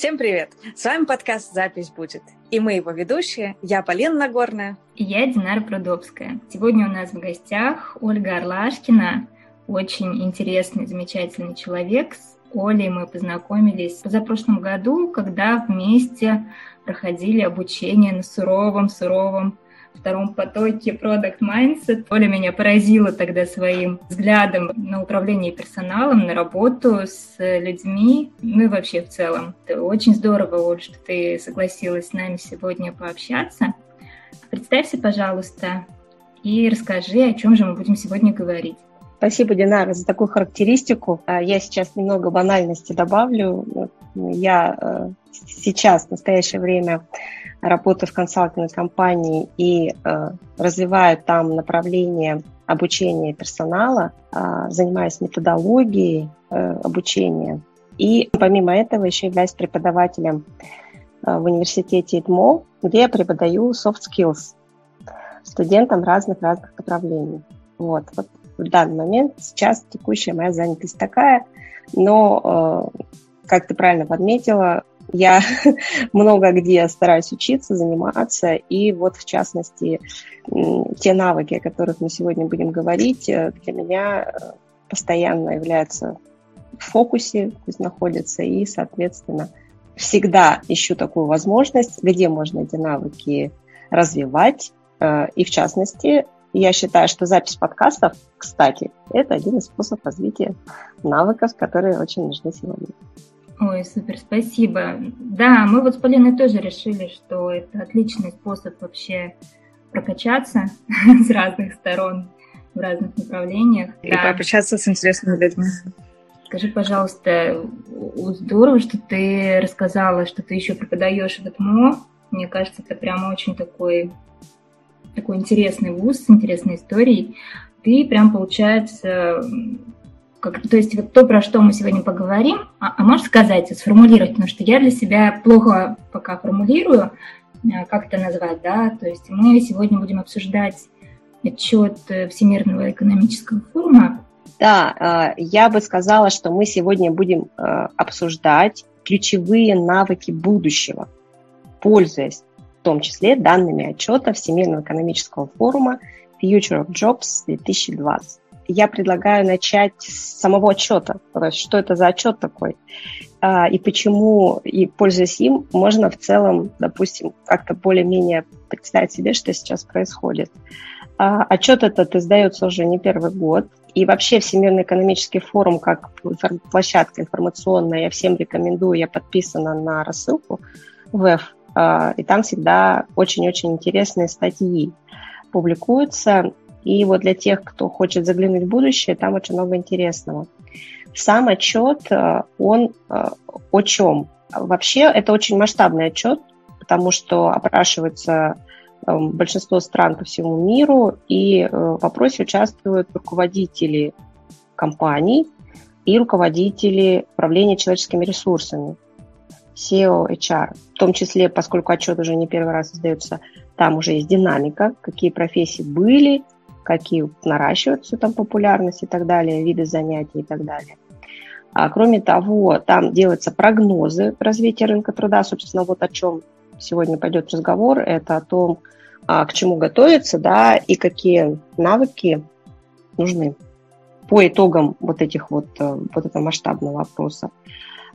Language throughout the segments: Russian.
Всем привет! С вами подкаст «Запись будет». И мы его ведущие. Я Полина Нагорная. И я Динара Прудовская. Сегодня у нас в гостях Ольга Орлашкина. Очень интересный, замечательный человек. С Олей мы познакомились в позапрошлом году, когда вместе проходили обучение на суровом-суровом втором потоке Product Mindset. Оля меня поразила тогда своим взглядом на управление персоналом, на работу с людьми, ну и вообще в целом. Это очень здорово, Оль, что ты согласилась с нами сегодня пообщаться. Представься, пожалуйста, и расскажи, о чем же мы будем сегодня говорить. Спасибо, Динара, за такую характеристику. А, я сейчас немного банальности добавлю. Я э, сейчас, в настоящее время, работаю в консалтинговой компании и э, развиваю там направление обучения персонала, э, занимаюсь методологией э, обучения. И помимо этого еще являюсь преподавателем э, в университете ИТМО, где я преподаю soft skills студентам разных-разных направлений. Вот. вот в данный момент сейчас текущая моя занятость такая, но, э, как ты правильно подметила, я много где стараюсь учиться, заниматься, и вот в частности те навыки, о которых мы сегодня будем говорить, э, для меня э, постоянно являются в фокусе, пусть находятся, и, соответственно, всегда ищу такую возможность, где можно эти навыки развивать, э, и в частности, я считаю, что запись подкастов, кстати, это один из способов развития навыков, которые очень нужны сегодня. Ой, супер, спасибо. Да, мы вот с Полиной тоже решили, что это отличный способ вообще прокачаться с разных сторон, в разных направлениях. И да. пообщаться с интересными людьми. Скажи, пожалуйста, здорово, что ты рассказала, что ты еще преподаешь в ЭТМО. Мне кажется, это прямо очень такой, такой интересный вуз с интересной историей. Ты прям, получается, как, то есть вот то, про что мы сегодня поговорим, а, а можешь сказать, сформулировать, потому что я для себя плохо пока формулирую, а, как это назвать, да, то есть мы сегодня будем обсуждать отчет Всемирного экономического форума. Да, а, я бы сказала, что мы сегодня будем обсуждать ключевые навыки будущего, пользуясь в том числе данными отчета Всемирного экономического форума Future of Jobs 2020 я предлагаю начать с самого отчета. То есть, что это за отчет такой? А, и почему, и пользуясь им, можно в целом, допустим, как-то более-менее представить себе, что сейчас происходит. А, отчет этот издается уже не первый год. И вообще Всемирный экономический форум как площадка информационная, я всем рекомендую, я подписана на рассылку ВЭФ, а, и там всегда очень-очень интересные статьи публикуются. И вот для тех, кто хочет заглянуть в будущее, там очень много интересного. Сам отчет, э, он э, о чем? Вообще это очень масштабный отчет, потому что опрашивается э, большинство стран по всему миру, и в опросе участвуют руководители компаний и руководители управления человеческими ресурсами, SEO, HR. В том числе, поскольку отчет уже не первый раз издается, там уже есть динамика, какие профессии были, какие наращиваются там популярность и так далее, виды занятий и так далее. А кроме того, там делаются прогнозы развития рынка труда. Собственно, вот о чем сегодня пойдет разговор, это о том, а, к чему готовиться, да, и какие навыки нужны по итогам вот этих вот, э, вот этого масштабного опроса.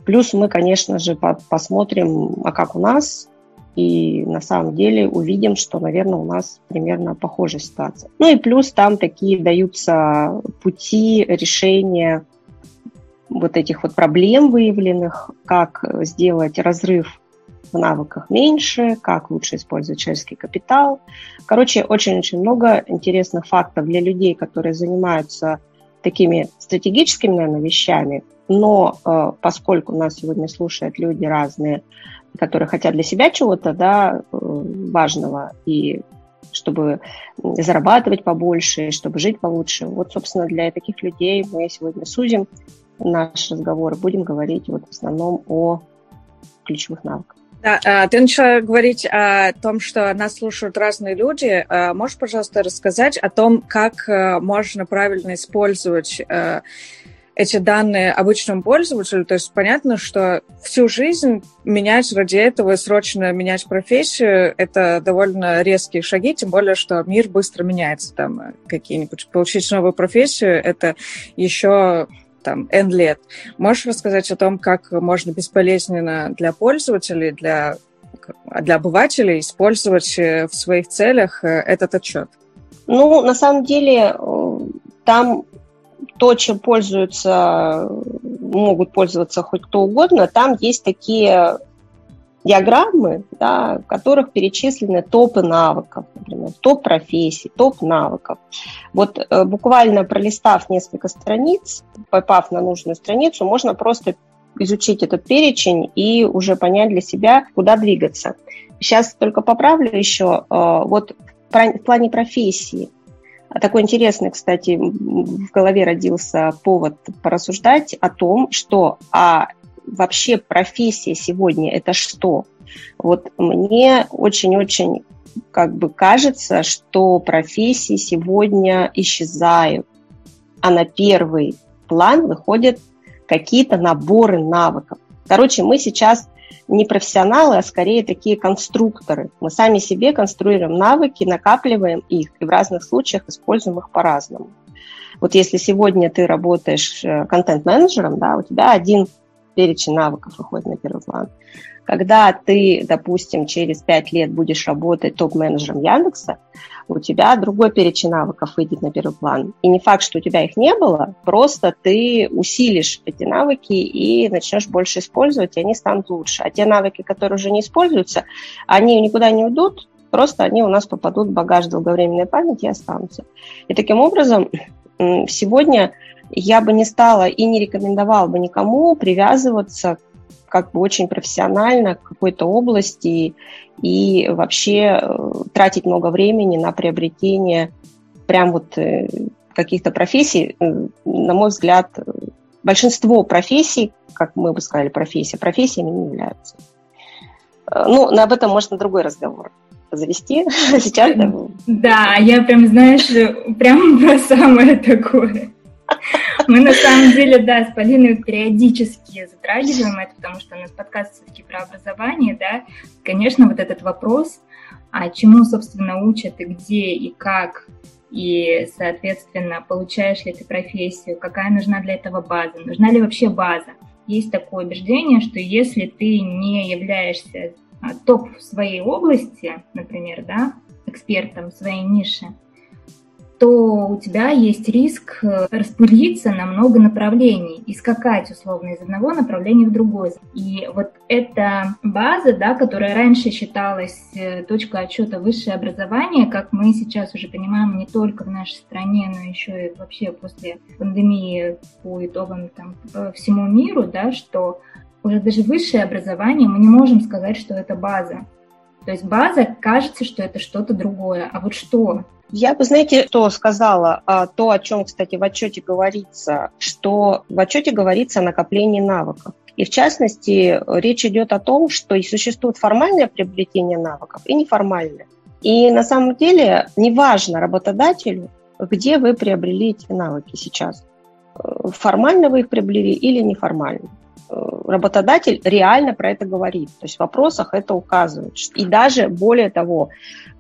Плюс мы, конечно же, посмотрим, а как у нас и на самом деле увидим, что, наверное, у нас примерно похожая ситуация. Ну и плюс там такие даются пути решения вот этих вот проблем выявленных, как сделать разрыв в навыках меньше, как лучше использовать человеческий капитал. Короче, очень-очень много интересных фактов для людей, которые занимаются такими стратегическими, наверное, вещами, но э, поскольку нас сегодня слушают люди разные, которые хотят для себя чего-то да, э, важного, и чтобы зарабатывать побольше, чтобы жить получше. Вот, собственно, для таких людей мы сегодня судим наш разговор, будем говорить вот в основном о ключевых навыках. Да, а, ты начала говорить о том, что нас слушают разные люди. А, можешь, пожалуйста, рассказать о том, как э, можно правильно использовать э, эти данные обычному пользователю. То есть понятно, что всю жизнь менять ради этого, срочно менять профессию, это довольно резкие шаги, тем более, что мир быстро меняется. Там какие-нибудь получить новую профессию, это еще там N лет. Можешь рассказать о том, как можно безболезненно для пользователей, для, для обывателей использовать э, в своих целях э, этот отчет? Ну, на самом деле, э, там то, чем пользуются, могут пользоваться хоть кто угодно, там есть такие диаграммы, да, в которых перечислены топы навыков, например, топ профессий, топ навыков. Вот э, буквально пролистав несколько страниц, попав на нужную страницу, можно просто изучить этот перечень и уже понять для себя, куда двигаться. Сейчас только поправлю еще, э, вот в плане профессии. Такой интересный, кстати, в голове родился повод порассуждать о том, что а вообще профессия сегодня это что? Вот мне очень-очень как бы кажется, что профессии сегодня исчезают, а на первый план выходят какие-то наборы навыков. Короче, мы сейчас не профессионалы, а скорее такие конструкторы. Мы сами себе конструируем навыки, накапливаем их и в разных случаях используем их по-разному. Вот если сегодня ты работаешь э, контент-менеджером, да, у тебя один перечень навыков выходит на первый план. Когда ты, допустим, через пять лет будешь работать топ-менеджером Яндекса, у тебя другой перечень навыков выйдет на первый план. И не факт, что у тебя их не было, просто ты усилишь эти навыки и начнешь больше использовать, и они станут лучше. А те навыки, которые уже не используются, они никуда не уйдут, просто они у нас попадут в багаж долговременной памяти и останутся. И таким образом сегодня я бы не стала и не рекомендовала бы никому привязываться как бы очень профессионально к какой-то области и вообще э, тратить много времени на приобретение прям вот э, каких-то профессий. Э, на мой взгляд, большинство профессий, как мы бы сказали, профессия, профессиями не являются. Ну, об этом можно другой разговор завести сейчас. Да, я прям, знаешь, прям про самое такое. Мы на самом деле, да, с Полиной периодически затрагиваем это, потому что у нас подкаст все-таки про образование, да. Конечно, вот этот вопрос, а чему, собственно, учат и где, и как, и, соответственно, получаешь ли ты профессию, какая нужна для этого база, нужна ли вообще база. Есть такое убеждение, что если ты не являешься а, топ в своей области, например, да, экспертом в своей нише, то у тебя есть риск э, распылиться на много направлений и скакать условно из одного направления в другое. И вот эта база, да, которая раньше считалась э, точкой отчета высшее образование, как мы сейчас уже понимаем не только в нашей стране, но еще и вообще после пандемии по итогам там, всему миру, да, что уже даже высшее образование мы не можем сказать, что это база. То есть база кажется, что это что-то другое. А вот что? Я бы, знаете, что сказала, а, то, о чем, кстати, в отчете говорится, что в отчете говорится о накоплении навыков. И в частности, речь идет о том, что и существует формальное приобретение навыков и неформальное. И на самом деле неважно работодателю, где вы приобрели эти навыки сейчас. Формально вы их приобрели или неформально. Э, работодатель реально про это говорит. То есть в вопросах это указывает. И даже более того,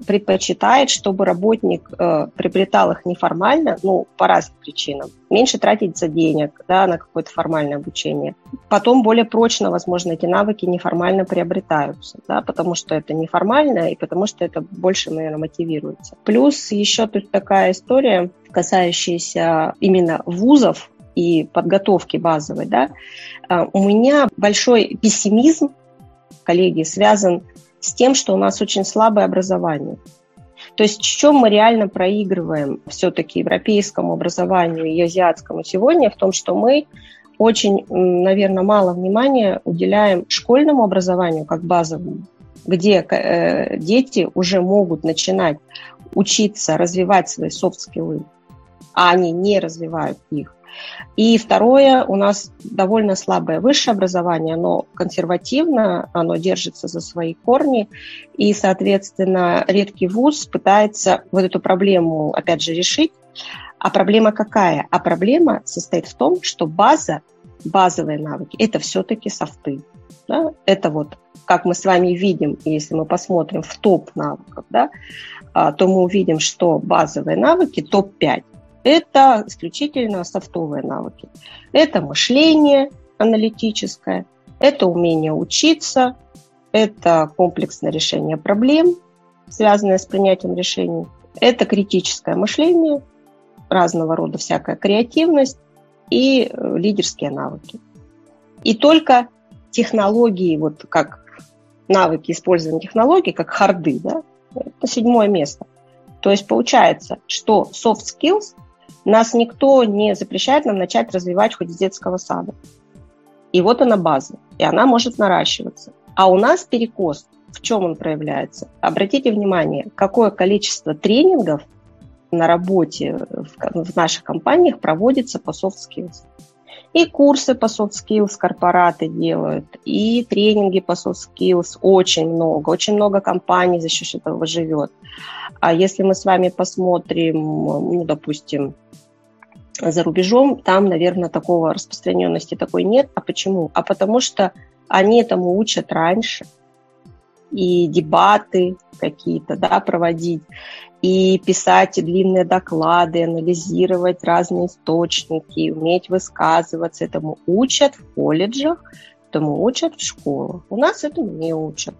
предпочитает, чтобы работник э, приобретал их неформально, ну, по разным причинам. Меньше тратить денег да, на какое-то формальное обучение. Потом более прочно, возможно, эти навыки неформально приобретаются, да, потому что это неформально и потому что это больше, наверное, мотивируется. Плюс еще тут такая история, касающаяся именно вузов, и подготовки базовой, да, а, у меня большой пессимизм, коллеги, связан с тем, что у нас очень слабое образование. То есть в чем мы реально проигрываем все-таки европейскому образованию и азиатскому сегодня, в том, что мы очень, наверное, мало внимания уделяем школьному образованию как базовому, где э, дети уже могут начинать учиться развивать свои софт-скиллы, а они не развивают их. И второе, у нас довольно слабое высшее образование, оно консервативно, оно держится за свои корни, и, соответственно, редкий вуз пытается вот эту проблему, опять же, решить, А проблема какая? А проблема состоит в том, что база, базовые навыки, это все-таки софты. Да? Это вот, как мы с вами видим, если мы посмотрим в топ навыков, да, а, то мы увидим, что базовые навыки топ-5 это исключительно софтовые навыки. Это мышление аналитическое, это умение учиться, это комплексное решение проблем, связанное с принятием решений, это критическое мышление, разного рода всякая креативность и э, лидерские навыки. И только технологии, вот как навыки использования технологий, как харды, да, это седьмое место. То есть получается, что soft skills нас никто не запрещает нам начать развивать хоть с детского сада. И вот она база, и она может наращиваться. А у нас перекос, в чем он проявляется? Обратите внимание, какое количество тренингов на работе в наших компаниях проводится по soft skills. И курсы по soft skills корпораты делают, и тренинги по soft skills очень много. Очень много компаний за счет этого живет. А если мы с вами посмотрим, ну, допустим, за рубежом, там, наверное, такого распространенности такой нет. А почему? А потому что они этому учат раньше. И дебаты какие-то да, проводить, и писать длинные доклады, анализировать разные источники, уметь высказываться. Этому учат в колледжах, этому учат в школах. У нас этому не учат.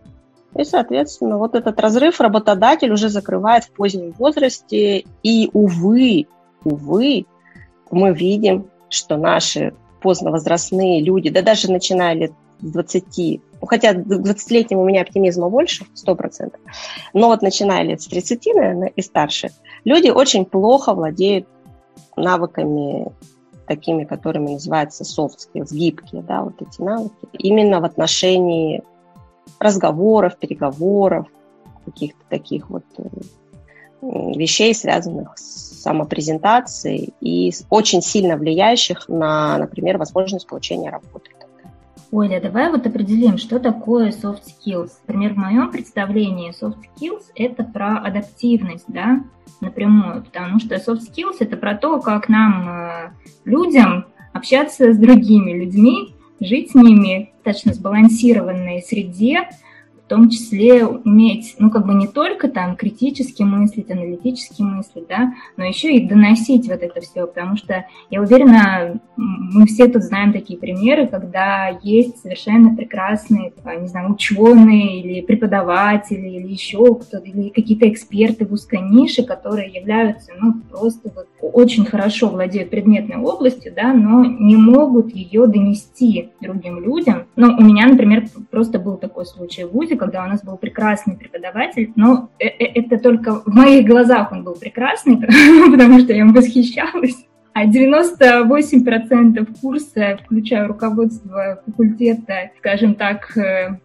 И, соответственно, вот этот разрыв работодатель уже закрывает в позднем возрасте. И, увы, увы, мы видим, что наши поздновозрастные люди, да даже начиная лет 20, ну, хотя к 20-летним у меня оптимизма больше, 100%, но вот начиная лет с 30, наверное, и старше, люди очень плохо владеют навыками такими, которыми называются soft skills, гибкие, да, вот эти навыки, именно в отношении разговоров, переговоров, каких-то таких вот э, вещей, связанных с самопрезентацией и очень сильно влияющих на, например, возможность получения работы. Оля, давай вот определим, что такое soft skills. Например, в моем представлении soft skills – это про адаптивность, да, напрямую, потому что soft skills – это про то, как нам, э, людям, общаться с другими людьми, жить с ними в достаточно сбалансированной среде, в том числе уметь, ну, как бы не только там критически мыслить, аналитически мыслить, да, но еще и доносить вот это все, потому что я уверена, мы все тут знаем такие примеры, когда есть совершенно прекрасные, не знаю, ученые или преподаватели или еще кто-то, или какие-то эксперты в узкой нише, которые являются, ну, просто вот очень хорошо владеют предметной областью, да, но не могут ее донести другим людям. Ну, у меня, например, просто был такой случай в ВУЗе, когда у нас был прекрасный преподаватель, но э, э, это только в моих глазах он был прекрасный, потому что я им восхищалась. А 98% курса, включая руководство факультета, скажем так, э,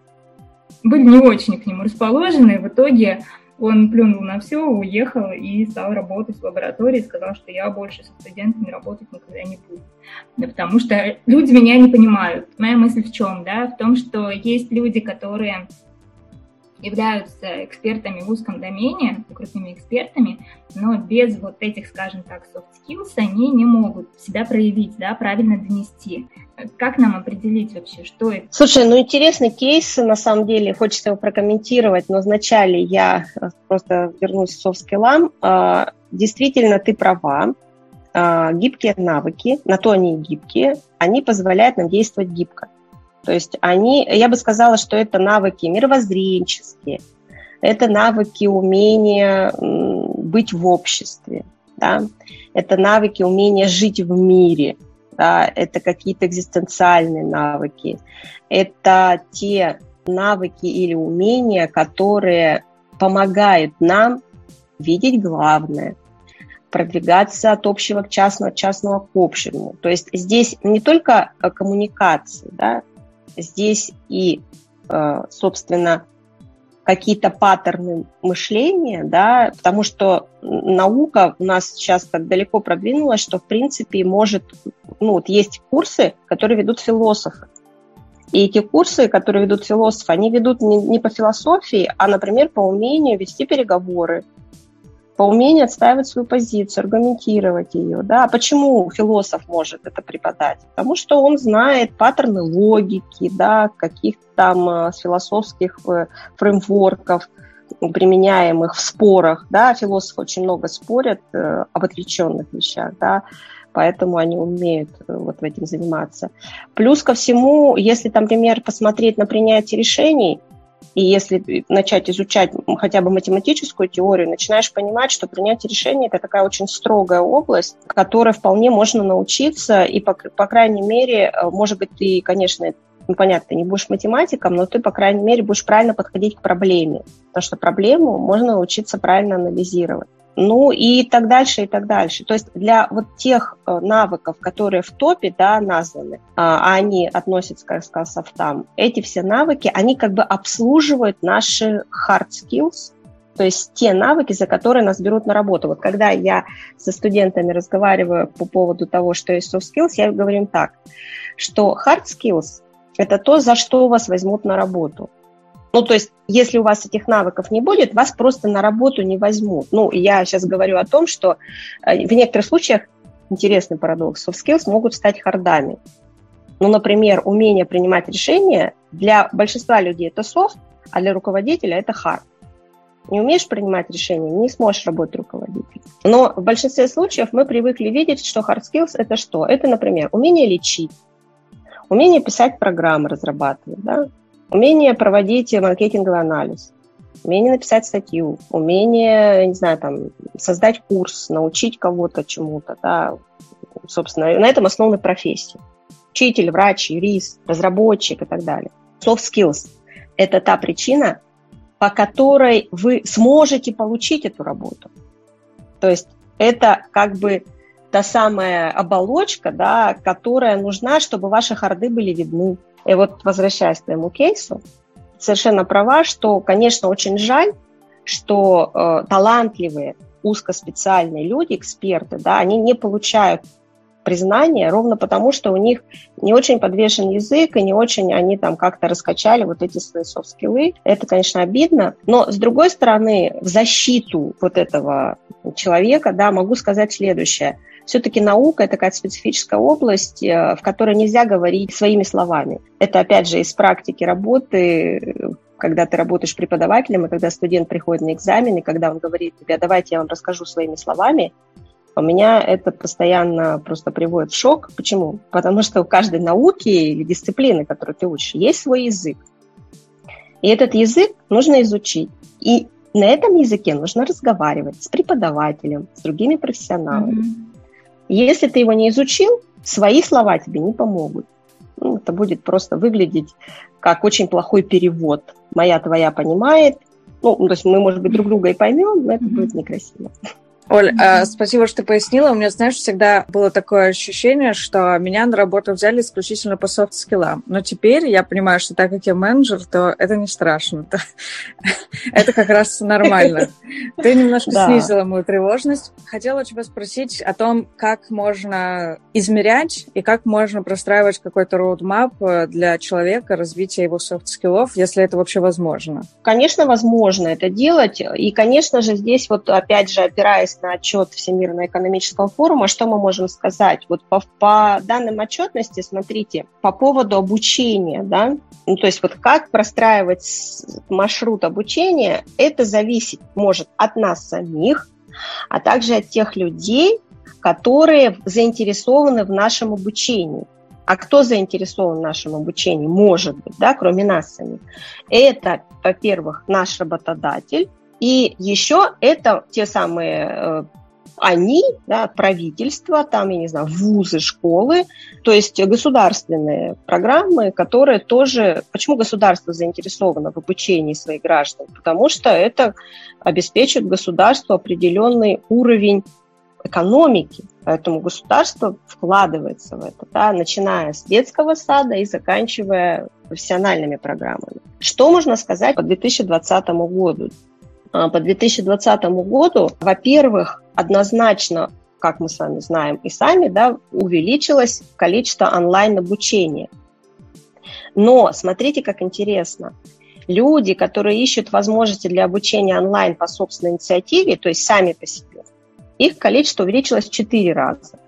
были не очень к нему расположены. В итоге он плюнул на все, уехал и стал работать в лаборатории, сказал, что я больше со студентами работать никогда не буду. Да, потому что люди меня не понимают. Моя мысль в чем? Да? В том, что есть люди, которые являются экспертами в узком домене, крутыми экспертами, но без вот этих, скажем так, soft skills они не могут себя проявить, да, правильно донести. Как нам определить вообще, что это? Слушай, ну интересный кейс, на самом деле, хочется его прокомментировать, но вначале я просто вернусь к soft skills. А, действительно, ты права, а, гибкие навыки, на то они и гибкие, они позволяют нам действовать гибко. То есть они, я бы сказала, что это навыки мировоззренческие, это навыки умения быть в обществе, да? это навыки умения жить в мире, да? это какие-то экзистенциальные навыки, это те навыки или умения, которые помогают нам видеть главное, продвигаться от общего к частному, от частного к общему. То есть здесь не только коммуникации, да, здесь и, э, собственно, какие-то паттерны мышления, да, потому что наука у нас сейчас так далеко продвинулась, что, в принципе, может, ну, вот есть курсы, которые ведут философы. И эти курсы, которые ведут философы, они ведут не, не по философии, а, например, по умению вести переговоры, по умению отстаивать свою позицию, аргументировать ее. Да? Почему философ может это преподать? Потому что он знает паттерны логики, да, каких-то там э, философских э, фреймворков, применяемых в спорах. Да? Философы очень много спорят э, об отвлеченных вещах. Да? поэтому они умеют вот в этим заниматься. Плюс ко всему, если, там, например, посмотреть на принятие решений, и если начать изучать хотя бы математическую теорию, начинаешь понимать, что принятие решений – это такая очень строгая область, которой вполне можно научиться, и, по, по крайней мере, э, может быть, ты, конечно, ну, понятно, ты не будешь математиком, но ты, по крайней мере, будешь правильно подходить к проблеме, потому что проблему можно научиться правильно анализировать. Ну и так дальше, и так дальше. То есть для вот тех э, навыков, которые в топе да, названы, а они относятся, как сказал Софтам, эти все навыки, они как бы обслуживают наши hard skills, то есть те навыки, за которые нас берут на работу. Вот когда я со студентами разговариваю по поводу того, что есть soft skills, я говорю им так, что hard skills – это то, за что вас возьмут на работу. Ну, то есть, если у вас этих навыков не будет, вас просто на работу не возьмут. Ну, я сейчас говорю о том, что э, в некоторых случаях, интересный парадокс, soft skills могут стать хардами. Ну, например, умение принимать решения для большинства людей это soft, а для руководителя это hard. Не умеешь принимать решения, не сможешь работать руководителем. Но в большинстве случаев мы привыкли видеть, что hard skills это что? Это, например, умение лечить, умение писать программы, разрабатывать, да? Умение проводить маркетинговый анализ, умение написать статью, умение, не знаю, там, создать курс, научить кого-то чему-то, да, собственно, на этом основаны профессии. Учитель, врач, юрист, разработчик и так далее. Soft skills – это та причина, по которой вы сможете получить эту работу. То есть это как бы та самая оболочка, да, которая нужна, чтобы ваши харды были видны, и вот возвращаясь к твоему кейсу, совершенно права, что, конечно, очень жаль, что э, талантливые, узкоспециальные люди, эксперты, да, они не получают признания ровно потому, что у них не очень подвешен язык, и не очень они там как-то раскачали вот эти свои софт-скиллы. Это, конечно, обидно. Но, с другой стороны, в защиту вот этого человека, да, могу сказать следующее – все-таки наука – это такая специфическая область, э, в которой нельзя говорить своими словами. Это, опять же, из практики работы, когда ты работаешь преподавателем, и когда студент приходит на экзамен, и когда он говорит тебе, давайте я вам расскажу своими словами, у меня это постоянно просто приводит в шок. Почему? Потому что у каждой науки или дисциплины, которую ты учишь, есть свой язык. И этот язык нужно изучить. И на этом языке нужно разговаривать с преподавателем, с другими профессионалами. Mm-hmm. Если ты его не изучил, свои слова тебе не помогут. Ну, это будет просто выглядеть как очень плохой перевод. Моя твоя понимает. Ну, то есть мы, может быть, друг друга и поймем, но это будет некрасиво. Оль, mm-hmm. спасибо, что пояснила. У меня, знаешь, всегда было такое ощущение, что меня на работу взяли исключительно по софт-скиллам. Но теперь я понимаю, что так как я менеджер, то это не страшно. Это как раз нормально. Ты немножко снизила мою тревожность. Хотела тебя спросить о том, как можно измерять и как можно простраивать какой-то roadmap для человека, развития его софт-скиллов, если это вообще возможно. Конечно, возможно это делать. И, конечно же, здесь вот опять же опираясь на отчет Всемирного экономического форума, что мы можем сказать? Вот по, по данным отчетности, смотрите, по поводу обучения, да, ну, то есть вот как простраивать маршрут обучения, это зависит может от нас самих, а также от тех людей, которые заинтересованы в нашем обучении. А кто заинтересован в нашем обучении? Может быть, да, кроме нас самих. Это, во-первых, наш работодатель, и еще это те самые э, они, да, правительство, там, я не знаю, вузы, школы, то есть государственные программы, которые тоже... Почему государство заинтересовано в обучении своих граждан? Потому что это обеспечит государству определенный уровень экономики, поэтому государство вкладывается в это, да, начиная с детского сада и заканчивая профессиональными программами. Что можно сказать по 2020 году? А, по 2020 году, во-первых, однозначно, как мы с вами знаем и сами, да, увеличилось количество онлайн-обучения. Но смотрите, как интересно. Люди, которые ищут возможности для обучения онлайн по собственной инициативе, то есть сами по себе, их количество увеличилось в 4 раза.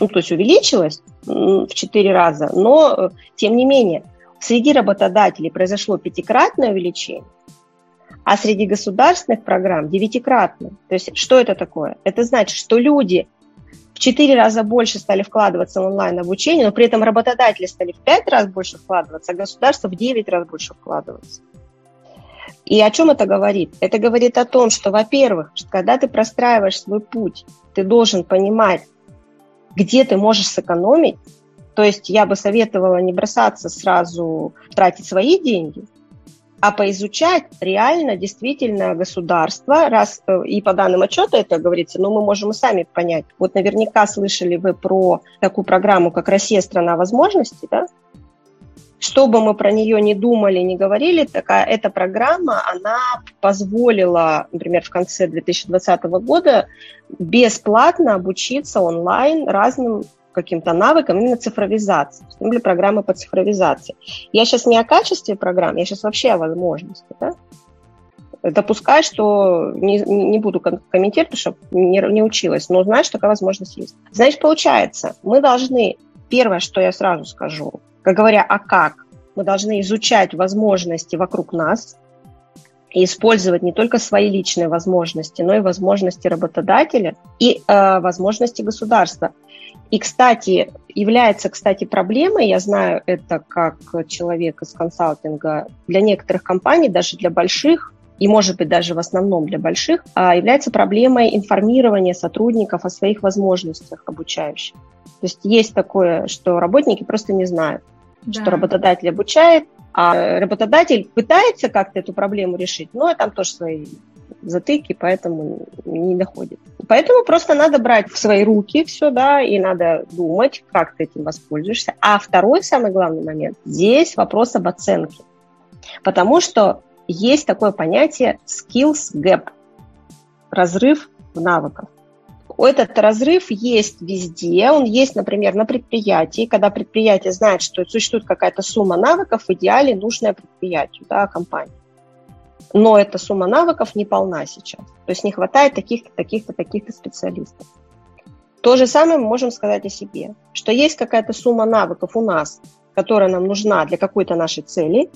Ну, то есть увеличилось в 4 раза, но, э, тем не менее, среди работодателей произошло пятикратное увеличение, а среди государственных программ девятикратное. То есть что это такое? Это значит, что люди в четыре раза больше стали вкладываться в онлайн-обучение, но при этом работодатели стали в пять раз больше вкладываться, а государство в девять раз больше вкладываться. И о чем это говорит? Это говорит о том, что, во-первых, когда ты простраиваешь свой путь, ты должен понимать, где ты можешь сэкономить. То есть я бы советовала не бросаться сразу тратить свои деньги, а поизучать реально действительно государство, раз э, и по данным отчета это говорится, но мы можем и сами понять. Вот наверняка слышали вы про такую программу, как «Россия – страна возможностей», да? Что бы мы про нее не думали, не говорили, такая эта программа, она позволила, например, в конце 2020 года бесплатно обучиться онлайн разным каким-то навыкам именно цифровизации. Были программы по цифровизации. Я сейчас не о качестве программ, я сейчас вообще о возможности. Да? Допускаю, что не, не буду комментировать, потому что не, не училась, но что такая возможность есть. Значит, получается, мы должны, первое, что я сразу скажу, как говоря, а как, мы должны изучать возможности вокруг нас, и использовать не только свои личные возможности, но и возможности работодателя и э, возможности государства. И, кстати, является, кстати, проблемой, я знаю это как человек из консалтинга, для некоторых компаний, даже для больших, и, может быть, даже в основном для больших, а, является проблемой информирования сотрудников о своих возможностях обучающих. То есть есть такое, что работники просто не знают, да. что работодатель обучает, а работодатель пытается как-то эту проблему решить, но там тоже свои затыки, поэтому не доходит. Поэтому просто надо брать в свои руки все, да, и надо думать, как ты этим воспользуешься. А второй самый главный момент, здесь вопрос об оценке. Потому что есть такое понятие skills gap, разрыв в навыках. Этот разрыв есть везде, он есть, например, на предприятии, когда предприятие знает, что существует какая-то сумма навыков, в идеале нужная предприятию, да, компании но эта сумма навыков не полна сейчас. То есть не хватает таких-то, таких-то, таких-то специалистов. То же самое мы можем сказать о себе, что есть какая-то сумма навыков у нас, которая нам нужна для какой-то нашей цели,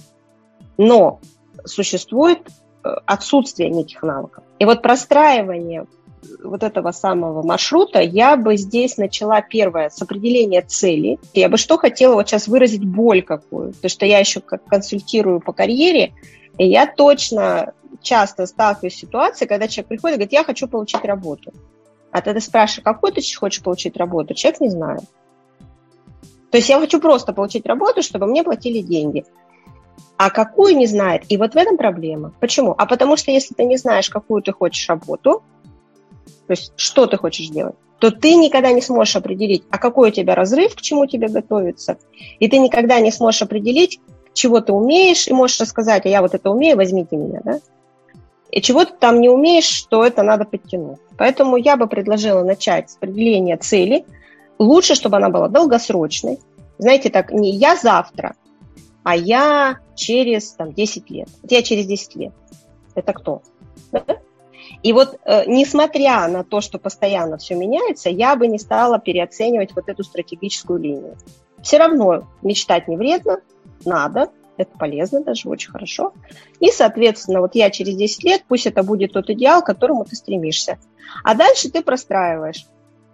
но существует э, отсутствие неких навыков. И вот простраивание вот этого самого маршрута я бы здесь начала первое с определения цели. Я бы что хотела вот сейчас выразить боль какую, потому что я еще консультирую по карьере, и я точно часто сталкиваюсь с ситуацией, когда человек приходит и говорит, я хочу получить работу. А тогда спрашиваю, какую ты хочешь получить работу? Человек не знает. То есть я хочу просто получить работу, чтобы мне платили деньги. А какую не знает. И вот в этом проблема. Почему? А потому что если ты не знаешь, какую ты хочешь работу, то есть что ты хочешь делать, то ты никогда не сможешь определить, а какой у тебя разрыв, к чему тебе готовиться. И ты никогда не сможешь определить, чего ты умеешь, и можешь рассказать, а я вот это умею, возьмите меня, да? И чего ты там не умеешь, что это надо подтянуть. Поэтому я бы предложила начать с определения цели. Лучше, чтобы она была долгосрочной. Знаете, так, не я завтра, а я через там, 10 лет. Я через 10 лет. Это кто? И вот, э, несмотря на то, что постоянно все меняется, я бы не стала переоценивать вот эту стратегическую линию. Все равно мечтать не вредно, надо, это полезно даже, очень хорошо. И, соответственно, вот я через 10 лет, пусть это будет тот идеал, к которому ты стремишься. А дальше ты простраиваешь,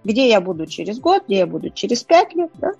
где я буду через год, где я буду через 5 лет, да?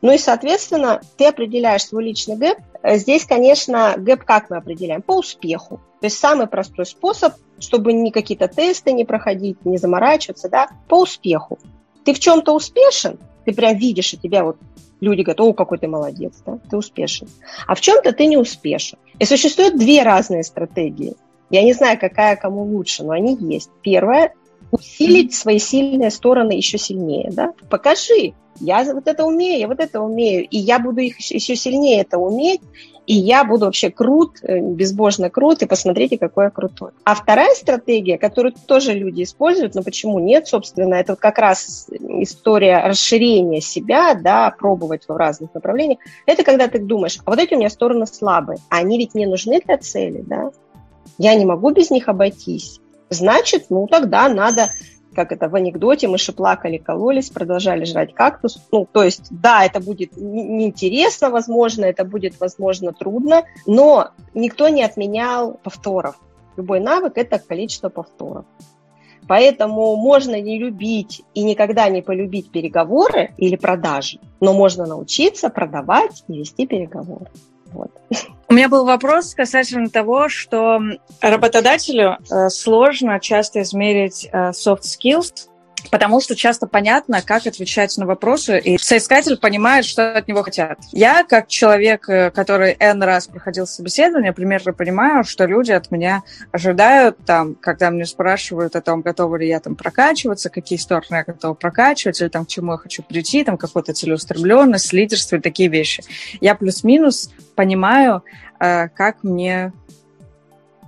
Ну и, соответственно, ты определяешь свой личный gap. Здесь, конечно, gap как мы определяем? По успеху. То есть самый простой способ, чтобы ни какие-то тесты не проходить, не заморачиваться, да, по успеху. Ты в чем-то успешен, ты прям видишь, у тебя вот люди говорят, о, какой ты молодец, да, ты успешен. А в чем-то ты не успешен. И существуют две разные стратегии. Я не знаю, какая кому лучше, но они есть. Первое – усилить свои сильные стороны еще сильнее. Да? Покажи, я вот это умею, я вот это умею, и я буду их еще сильнее это уметь, и я буду вообще крут, э, безбожно крут, и посмотрите, какой я крутой. А вторая стратегия, которую тоже люди используют, но почему нет, собственно, это вот как раз история расширения себя, да, пробовать в разных направлениях, это когда ты думаешь, а вот эти у меня стороны слабые, а они ведь мне нужны для цели, да, я не могу без них обойтись. Значит, ну тогда надо как это в анекдоте, мыши плакали, кололись, продолжали жрать кактус. Ну, то есть, да, это будет неинтересно, возможно, это будет, возможно, трудно, но никто не отменял повторов. Любой навык – это количество повторов. Поэтому можно не любить и никогда не полюбить переговоры или продажи, но можно научиться продавать и вести переговоры. Вот. У меня был вопрос касательно того, что работодателю э, сложно часто измерить э, soft skills, потому что часто понятно, как отвечать на вопросы, и соискатель понимает, что от него хотят. Я, как человек, э, который N раз проходил собеседование, примерно понимаю, что люди от меня ожидают, там, когда мне спрашивают о том, готова ли я там прокачиваться, какие стороны я готова прокачивать, или там, к чему я хочу прийти, там, какую-то целеустремленность, лидерство и такие вещи. Я плюс-минус понимаю, э, как мне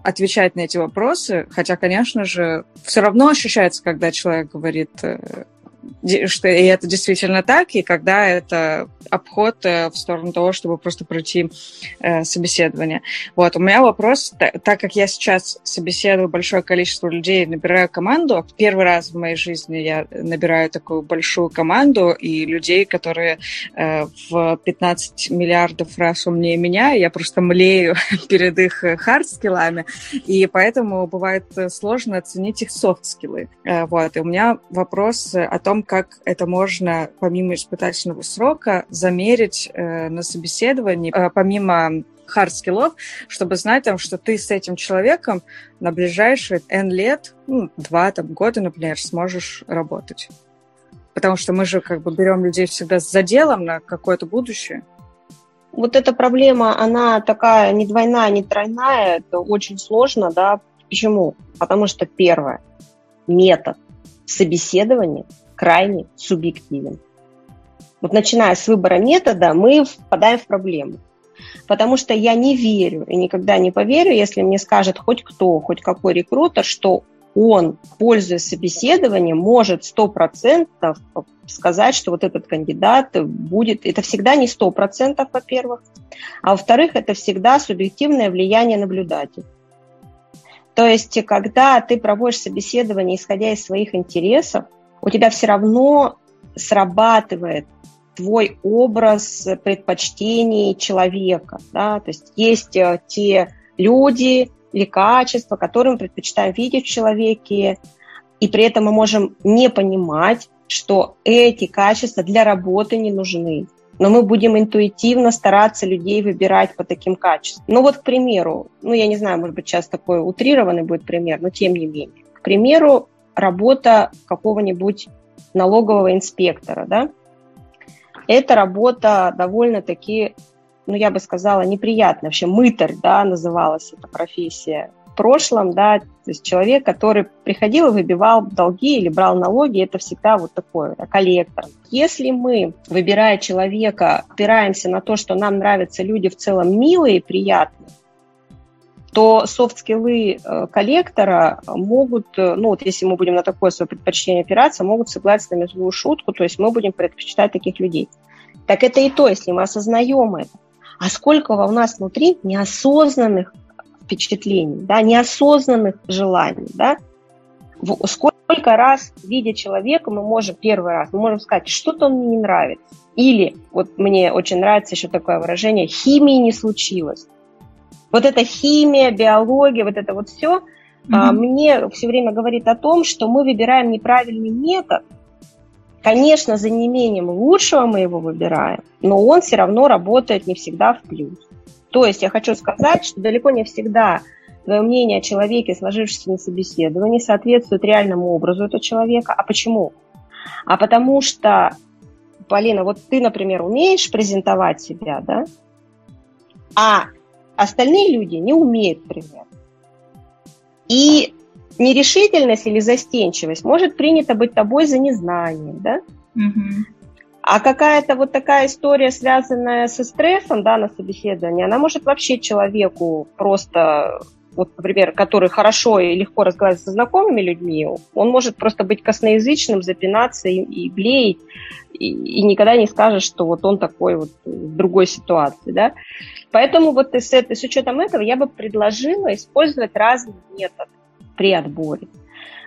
отвечать на эти вопросы, хотя, конечно же, все равно ощущается, когда человек говорит э, что и это действительно так, и когда это обход э, в сторону того, чтобы просто пройти э, собеседование. Вот, у меня вопрос, так как я сейчас собеседую большое количество людей, набираю команду, первый раз в моей жизни я набираю такую большую команду, и людей, которые э, в 15 миллиардов раз умнее меня, я просто млею перед их хард-скиллами, и поэтому бывает сложно оценить их софт-скиллы. Вот, и у меня вопрос о том, том, как это можно, помимо испытательного срока, замерить э, на собеседовании, э, помимо хард-скиллов, чтобы знать, там, что ты с этим человеком на ближайшие N лет, ну, два там, года, например, сможешь работать. Потому что мы же как бы берем людей всегда с заделом на какое-то будущее. Вот эта проблема, она такая не двойная, не тройная, это очень сложно, да. Почему? Потому что первое, метод собеседования крайне субъективен. Вот начиная с выбора метода, мы впадаем в проблему. Потому что я не верю и никогда не поверю, если мне скажет хоть кто, хоть какой рекрутер, что он, пользуясь собеседованием, может 100% сказать, что вот этот кандидат будет... Это всегда не 100%, во-первых. А во-вторых, это всегда субъективное влияние наблюдателя. То есть, когда ты проводишь собеседование, исходя из своих интересов, у тебя все равно срабатывает твой образ предпочтений человека. Да? То есть есть э, те люди или качества, которые мы предпочитаем видеть в человеке, и при этом мы можем не понимать, что эти качества для работы не нужны. Но мы будем интуитивно стараться людей выбирать по таким качествам. Ну вот, к примеру, ну я не знаю, может быть, сейчас такой утрированный будет пример, но тем не менее. К примеру, работа какого-нибудь налогового инспектора, да, эта работа довольно-таки, ну, я бы сказала, неприятная. Вообще мытарь, да, называлась эта профессия в прошлом, да, то есть человек, который приходил и выбивал долги или брал налоги, это всегда вот такой да, коллектор. Если мы, выбирая человека, опираемся на то, что нам нравятся люди в целом милые и приятные, то софт-скиллы э, коллектора могут, э, ну вот если мы будем на такое свое предпочтение опираться, могут согласиться на злую шутку, то есть мы будем предпочитать таких людей. Так это и то, если мы осознаем это. А сколько у нас внутри неосознанных впечатлений, да, неосознанных желаний, да? Сколько раз, видя человека, мы можем первый раз, мы можем сказать, что-то он мне не нравится. Или, вот мне очень нравится еще такое выражение, химии не случилось вот эта химия, биология, вот это вот все, mm-hmm. а, мне все время говорит о том, что мы выбираем неправильный метод. Конечно, за неимением лучшего мы его выбираем, но он все равно работает не всегда в плюс. То есть я хочу сказать, что далеко не всегда твое мнение о человеке, сложившемся на собеседовании, соответствует реальному образу этого человека. А почему? А потому что, Полина, вот ты, например, умеешь презентовать себя, да? А Остальные люди не умеют, например. И нерешительность или застенчивость может принято быть тобой за незнание, да? Угу. А какая-то вот такая история, связанная со стрессом, да, на собеседовании, она может вообще человеку просто вот, например, который хорошо и легко разговаривает со знакомыми людьми, он может просто быть косноязычным, запинаться и, и блеять, и, и никогда не скажет, что вот он такой вот в другой ситуации, да. Поэтому вот с, с учетом этого я бы предложила использовать разные методы при отборе.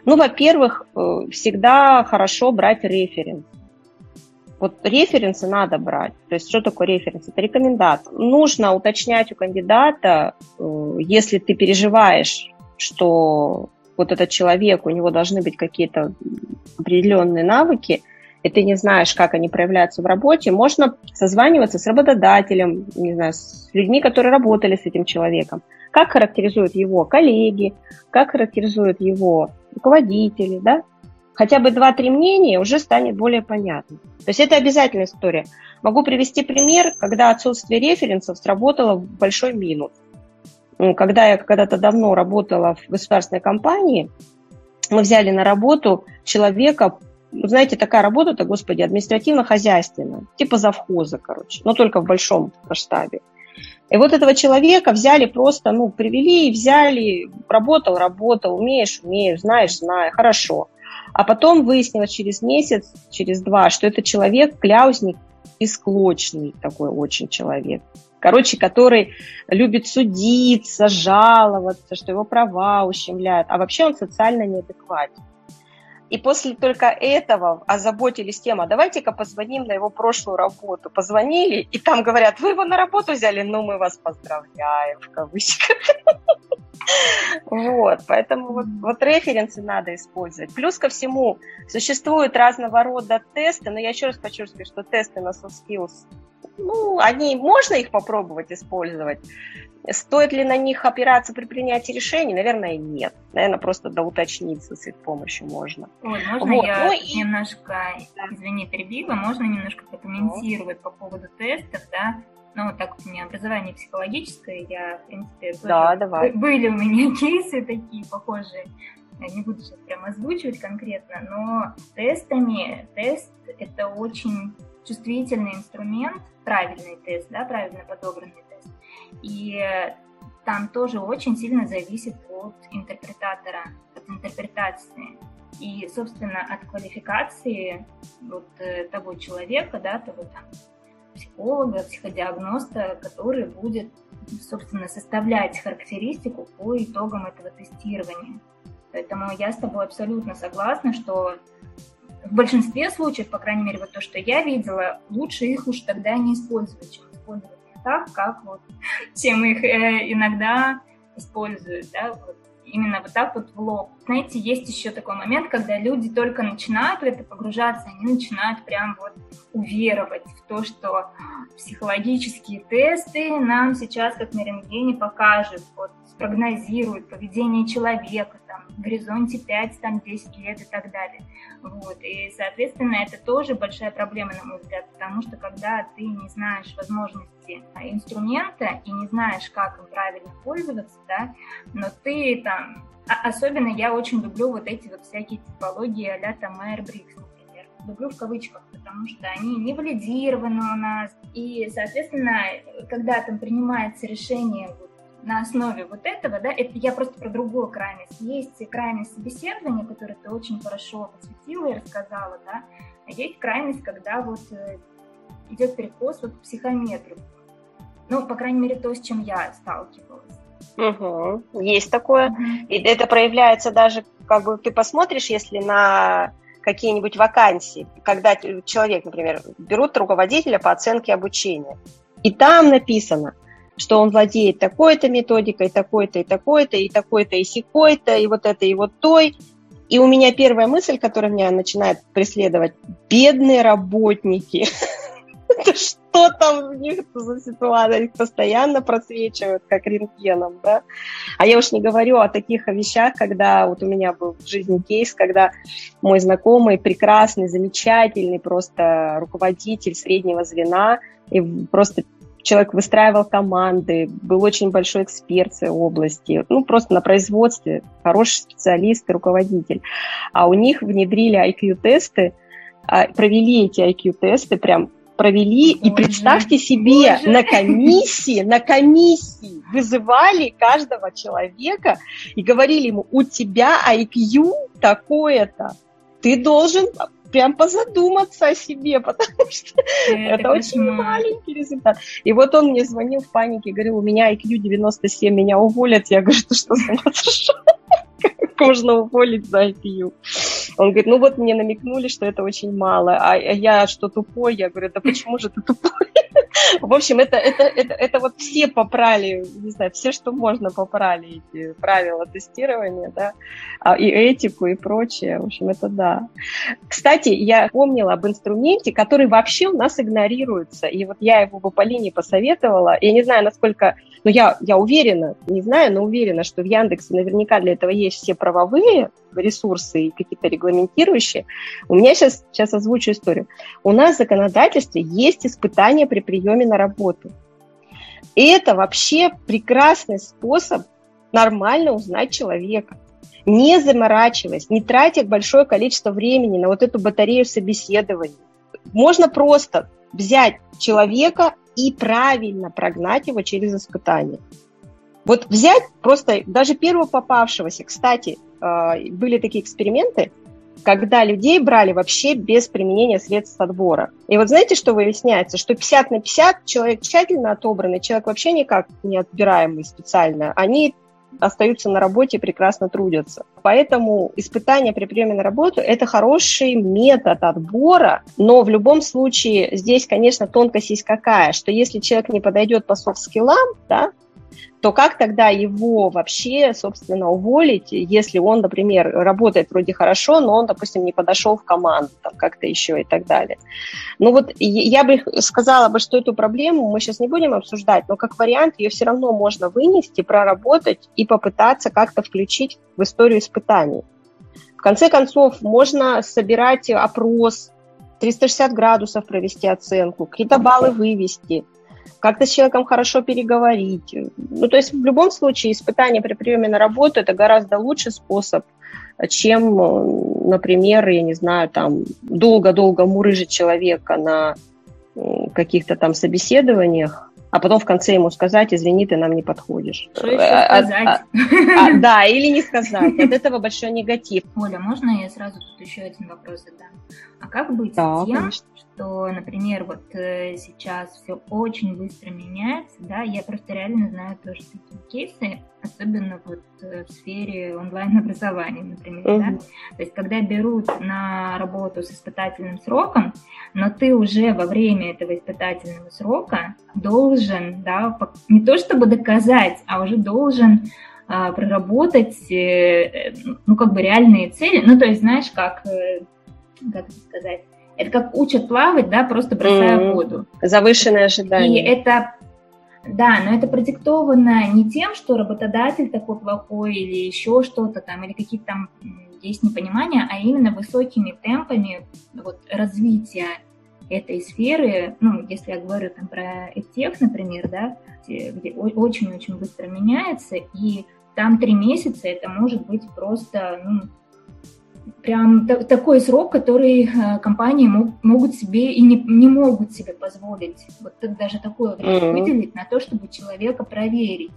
Ну, во-первых, э, всегда хорошо брать референс. Вот референсы надо брать. То есть что такое референс? Это рекомендация. Нужно уточнять у кандидата, э, если ты переживаешь, что вот этот человек, у него должны быть какие-то определенные навыки, и ты не знаешь, как они проявляются в работе, можно созваниваться с работодателем, не знаю, с людьми, которые работали с этим человеком. Как характеризуют его коллеги, как характеризуют его руководители, да? хотя бы два-три мнения, уже станет более понятно. То есть это обязательная история. Могу привести пример, когда отсутствие референсов сработало в большой минус. Когда я когда-то давно работала в государственной компании, мы взяли на работу человека, ну, знаете, такая работа-то, господи, административно-хозяйственная, типа завхоза, короче, но только в большом масштабе. И вот этого человека взяли просто, ну, привели и взяли, работал, работал, умеешь, умеешь, знаешь, знаю, хорошо. А потом выяснилось через месяц, через два, что это человек кляузник и склочный такой очень человек. Короче, который любит судиться, жаловаться, что его права ущемляют. А вообще он социально неадекватен. И после только этого озаботились тем, а давайте-ка позвоним на его прошлую работу. Позвонили, и там говорят, вы его на работу взяли, ну мы вас поздравляем, в кавычках. Вот, поэтому вот, вот референсы надо использовать. Плюс ко всему, существуют разного рода тесты, но я еще раз сказать, что тесты на soft skills, ну, они, можно их попробовать использовать, Стоит ли на них опираться при принятии решений? Наверное, нет. Наверное, просто доуточниться с их помощью можно. Ой, можно вот. я ну, и... немножко, извини, перебила, можно немножко прокомментировать ну. по поводу тестов, да? Ну, так как у меня образование психологическое, я, в принципе, да, давай. были у меня кейсы такие похожие. Я не буду сейчас прямо озвучивать конкретно, но тестами, тест – это очень чувствительный инструмент, правильный тест, да, правильно подобранный тест. И там тоже очень сильно зависит от интерпретатора, от интерпретации. И, собственно, от квалификации вот э, того человека, да, того там психолога, психодиагноста, который будет, собственно, составлять характеристику по итогам этого тестирования. Поэтому я с тобой абсолютно согласна, что в большинстве случаев, по крайней мере, вот то, что я видела, лучше их уж тогда не использовать, чем использовать их так, как вот чем их э, иногда используют, да, вот именно вот так вот в лоб. Знаете, есть еще такой момент, когда люди только начинают в это погружаться, они начинают прям вот уверовать в то, что психологические тесты нам сейчас как на рентгене покажут, вот спрогнозируют поведение человека, там, в горизонте 5, там, 10 лет и так далее. Вот. И, соответственно, это тоже большая проблема, на мой взгляд, потому что когда ты не знаешь возможности инструмента и не знаешь, как им правильно пользоваться, да, но ты там... А особенно я очень люблю вот эти вот всякие типологии а-ля там Брикс, например. Люблю в кавычках, потому что они не валидированы у нас. И, соответственно, когда там принимается решение вот, на основе вот этого, да, это я просто про другую крайность. Есть крайность собеседования, которое ты очень хорошо посвятила и рассказала, да, а есть крайность, когда вот э, идет перекос вот к психометру. Ну, по крайней мере, то, с чем я сталкивалась. Угу. Есть такое. Угу. И это проявляется даже, как бы ты посмотришь, если на какие-нибудь вакансии, когда человек, например, берут руководителя по оценке обучения, и там написано, что он владеет такой-то методикой, такой-то и такой-то, и такой-то и секой-то, и вот это, и вот той. И у меня первая мысль, которая меня начинает преследовать, бедные работники. Что там у них за ситуация? Их постоянно просвечивают, как рентгеном, да? А я уж не говорю о таких вещах, когда вот у меня был в жизни кейс, когда мой знакомый, прекрасный, замечательный просто руководитель среднего звена, и просто человек выстраивал команды, был очень большой эксперт в своей области, ну, просто на производстве, хороший специалист и руководитель. А у них внедрили IQ-тесты, а, провели эти IQ-тесты, прям провели, Боже. и представьте себе, Боже. на комиссии, на комиссии вызывали каждого человека и говорили ему, у тебя IQ такое-то, ты должен прям позадуматься о себе, потому что это, это очень маленький результат. И вот он мне звонил в панике, говорил, у меня IQ 97, меня уволят. Я говорю, ты что, с ума сошел? Как можно уволить за IQ? Он говорит, ну вот мне намекнули, что это очень мало, а я что, тупой? Я говорю, да почему же ты тупой? В общем, это, это, это, это вот все попрали, не знаю, все, что можно, попрали эти правила тестирования, да, а, и этику, и прочее. В общем, это да. Кстати, я помнила об инструменте, который вообще у нас игнорируется. И вот я его бы по линии посоветовала. Я не знаю, насколько... Но я, я уверена, не знаю, но уверена, что в Яндексе наверняка для этого есть все правовые ресурсы и какие-то регламентирующие. У меня сейчас, сейчас озвучу историю. У нас в законодательстве есть испытания при приеме на работу. И это вообще прекрасный способ нормально узнать человека не заморачиваясь, не тратя большое количество времени на вот эту батарею собеседований. Можно просто взять человека и правильно прогнать его через испытание. Вот взять просто даже первого попавшегося, кстати, а, были такие эксперименты, когда людей брали вообще без применения средств отбора. И вот знаете, что выясняется? Что 50 на 50 человек тщательно отобранный, человек вообще никак не отбираемый специально, они остаются на работе и прекрасно трудятся. Поэтому испытание при приеме на работу – это хороший метод отбора, но в любом случае здесь, конечно, тонкость есть какая, что если человек не подойдет по софт-скиллам, да, то как тогда его вообще, собственно, уволить, если он, например, работает вроде хорошо, но он, допустим, не подошел в команду, там как-то еще и так далее. Ну вот я бы сказала бы, что эту проблему мы сейчас не будем обсуждать, но как вариант ее все равно можно вынести, проработать и попытаться как-то включить в историю испытаний. В конце концов, можно собирать опрос, 360 градусов провести оценку, какие-то баллы вывести – как-то с человеком хорошо переговорить. Ну, то есть в любом случае испытание при приеме на работу – это гораздо лучший способ, чем, например, я не знаю, там, долго-долго мурыжить человека на каких-то там собеседованиях, а потом в конце ему сказать, извини, ты нам не подходишь. Что еще а, а, сказать? А, а, да, или не сказать. От этого большой негатив. Оля, можно я сразу тут еще один вопрос задам? А как быть да, с тем, конечно. что, например, вот э, сейчас все очень быстро меняется, да, я просто реально знаю тоже такие кейсы, особенно вот э, в сфере онлайн-образования, например, mm-hmm. да, то есть когда берут на работу с испытательным сроком, но ты уже во время этого испытательного срока должен, да, не то чтобы доказать, а уже должен а, проработать, э, ну, как бы реальные цели, ну, то есть, знаешь, как, как это сказать, это как учат плавать, да, просто бросая mm-hmm. воду. Завышенное ожидание. И это, да, но это продиктовано не тем, что работодатель такой плохой или еще что-то там, или какие-то там есть непонимания, а именно высокими темпами вот, развития этой сферы, ну, если я говорю там про тех, например, да, где очень-очень быстро меняется, и там три месяца это может быть просто, ну, прям такой срок, который э, компании мог, могут себе и не, не могут себе позволить. Вот даже такое время mm-hmm. выделить на то, чтобы человека проверить.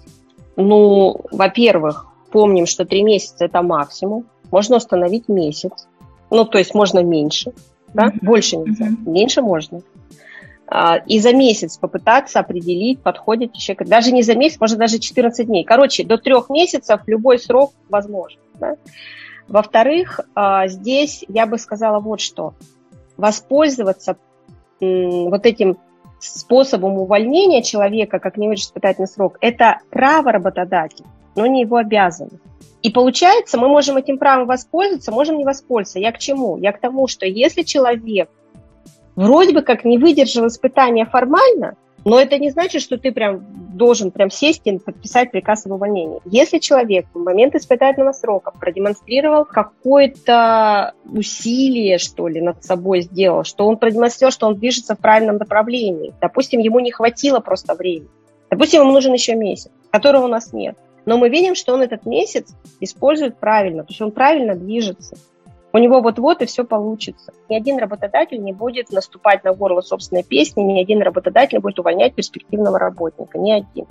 Ну, во-первых, помним, что три месяца это максимум. Можно установить месяц. Ну, то есть можно меньше. Да? Mm-hmm. Больше нельзя. Mm-hmm. Меньше можно. А, и за месяц попытаться определить, подходит человек. Даже не за месяц, можно даже 14 дней. Короче, до трех месяцев любой срок возможен. Да? Во-вторых, а, здесь я бы сказала вот что. Воспользоваться вот этим способом увольнения человека, как не испытательный срок, это право работодателя, но не его обязанность. И получается, мы можем этим правом воспользоваться, можем не воспользоваться. Я к чему? Я к тому, что если человек вроде бы как не выдержал испытания формально, но это не значит, что ты прям должен прям сесть и подписать приказ об увольнении. Если человек в момент испытательного срока продемонстрировал какое-то усилие, что ли, над собой сделал, что он продемонстрировал, что он движется в правильном направлении, допустим, ему не хватило просто времени, допустим, ему нужен еще месяц, которого у нас нет, но мы видим, что он этот месяц использует правильно, то есть он правильно движется. У него вот-вот и все получится. Ни один работодатель не будет наступать на горло собственной песни, ни один работодатель не будет увольнять перспективного работника, ни один.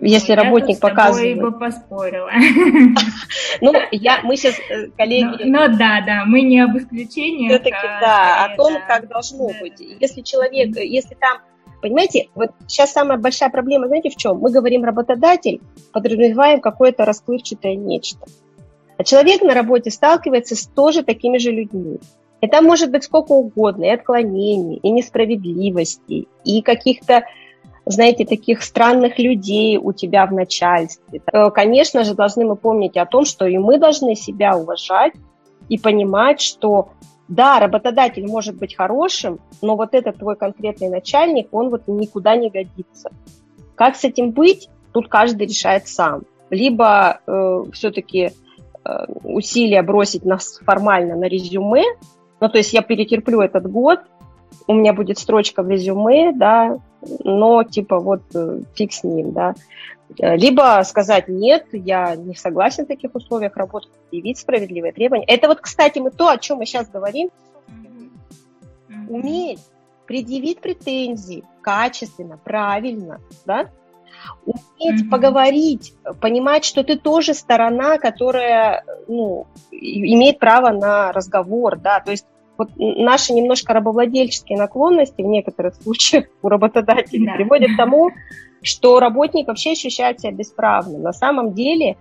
Если Я работник показывает... Я бы поспорила. Ну, я, мы сейчас, э, коллеги... Ну, ну да, да, мы не об исключении. Все-таки, а, да, о том, да. как должно да. быть. Если человек, если там Понимаете, вот сейчас самая большая проблема, знаете, в чем? Мы говорим работодатель, подразумеваем какое-то расплывчатое нечто. А человек на работе сталкивается с тоже такими же людьми. И там может быть сколько угодно, и отклонений, и несправедливостей, и каких-то, знаете, таких странных людей у тебя в начальстве. Э, конечно же, должны мы помнить о том, что и мы должны себя уважать и понимать, что да, работодатель может быть хорошим, но вот этот твой конкретный начальник, он вот никуда не годится. Как с этим быть, тут каждый решает сам. Либо э, все-таки усилия бросить нас формально на резюме, ну, то есть я перетерплю этот год, у меня будет строчка в резюме, да, но типа вот э, фиг с ним, да. Э, либо сказать нет, я не согласен в таких условиях работать, предъявить справедливые требования. Это вот, кстати, мы то, о чем мы сейчас говорим, уметь предъявить претензии качественно, правильно, да, уметь mm-hmm. поговорить, понимать, что ты тоже сторона, которая ну, имеет право на разговор, да, то есть вот наши немножко рабовладельческие наклонности в некоторых случаях у работодателей да. приводят к тому, что работник вообще ощущает себя бесправным. На самом деле,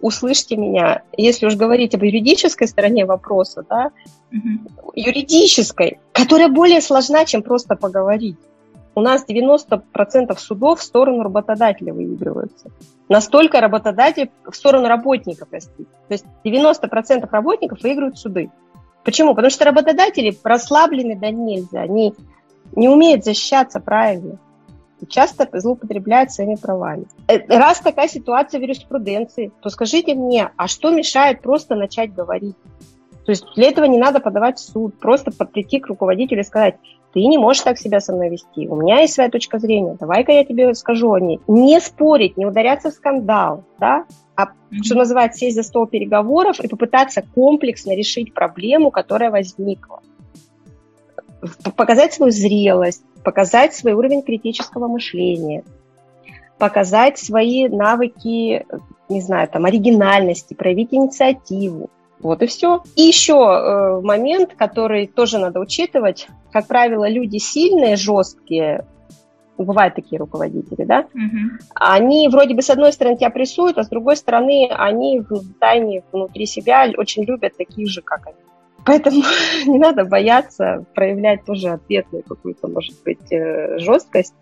услышьте меня, если уж говорить об юридической стороне вопроса, да, угу. юридической, которая более сложна, чем просто поговорить. У нас 90% судов в сторону работодателя выигрываются. Настолько работодатель в сторону работника, простите. То есть 90% работников выигрывают суды. Почему? Потому что работодатели расслаблены да нельзя. Они не умеют защищаться правильно и часто злоупотребляют своими правами. Э, раз такая ситуация в юриспруденции, то скажите мне, а что мешает просто начать говорить? То есть для этого не надо подавать в суд, просто прийти к руководителю и сказать, ты не можешь так себя со мной вести, у меня есть своя точка зрения, давай-ка я тебе скажу о ней. Не спорить, не ударяться в скандал, да, а, mm-hmm. что называется, сесть за стол переговоров и попытаться комплексно решить проблему, которая возникла. Показать свою зрелость, показать свой уровень критического мышления, показать свои навыки, не знаю, там, оригинальности, проявить инициативу. Вот и все. И еще э, момент, который тоже надо учитывать. Как правило, люди сильные, жесткие, бывают такие руководители, да, угу. они вроде бы с одной стороны тебя прессуют, а с другой стороны они в тайне внутри себя очень любят таких же, как они. Поэтому не надо бояться проявлять тоже ответную какую-то, может быть, э, жесткость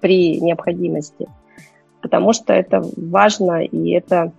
при необходимости, потому что это важно и это,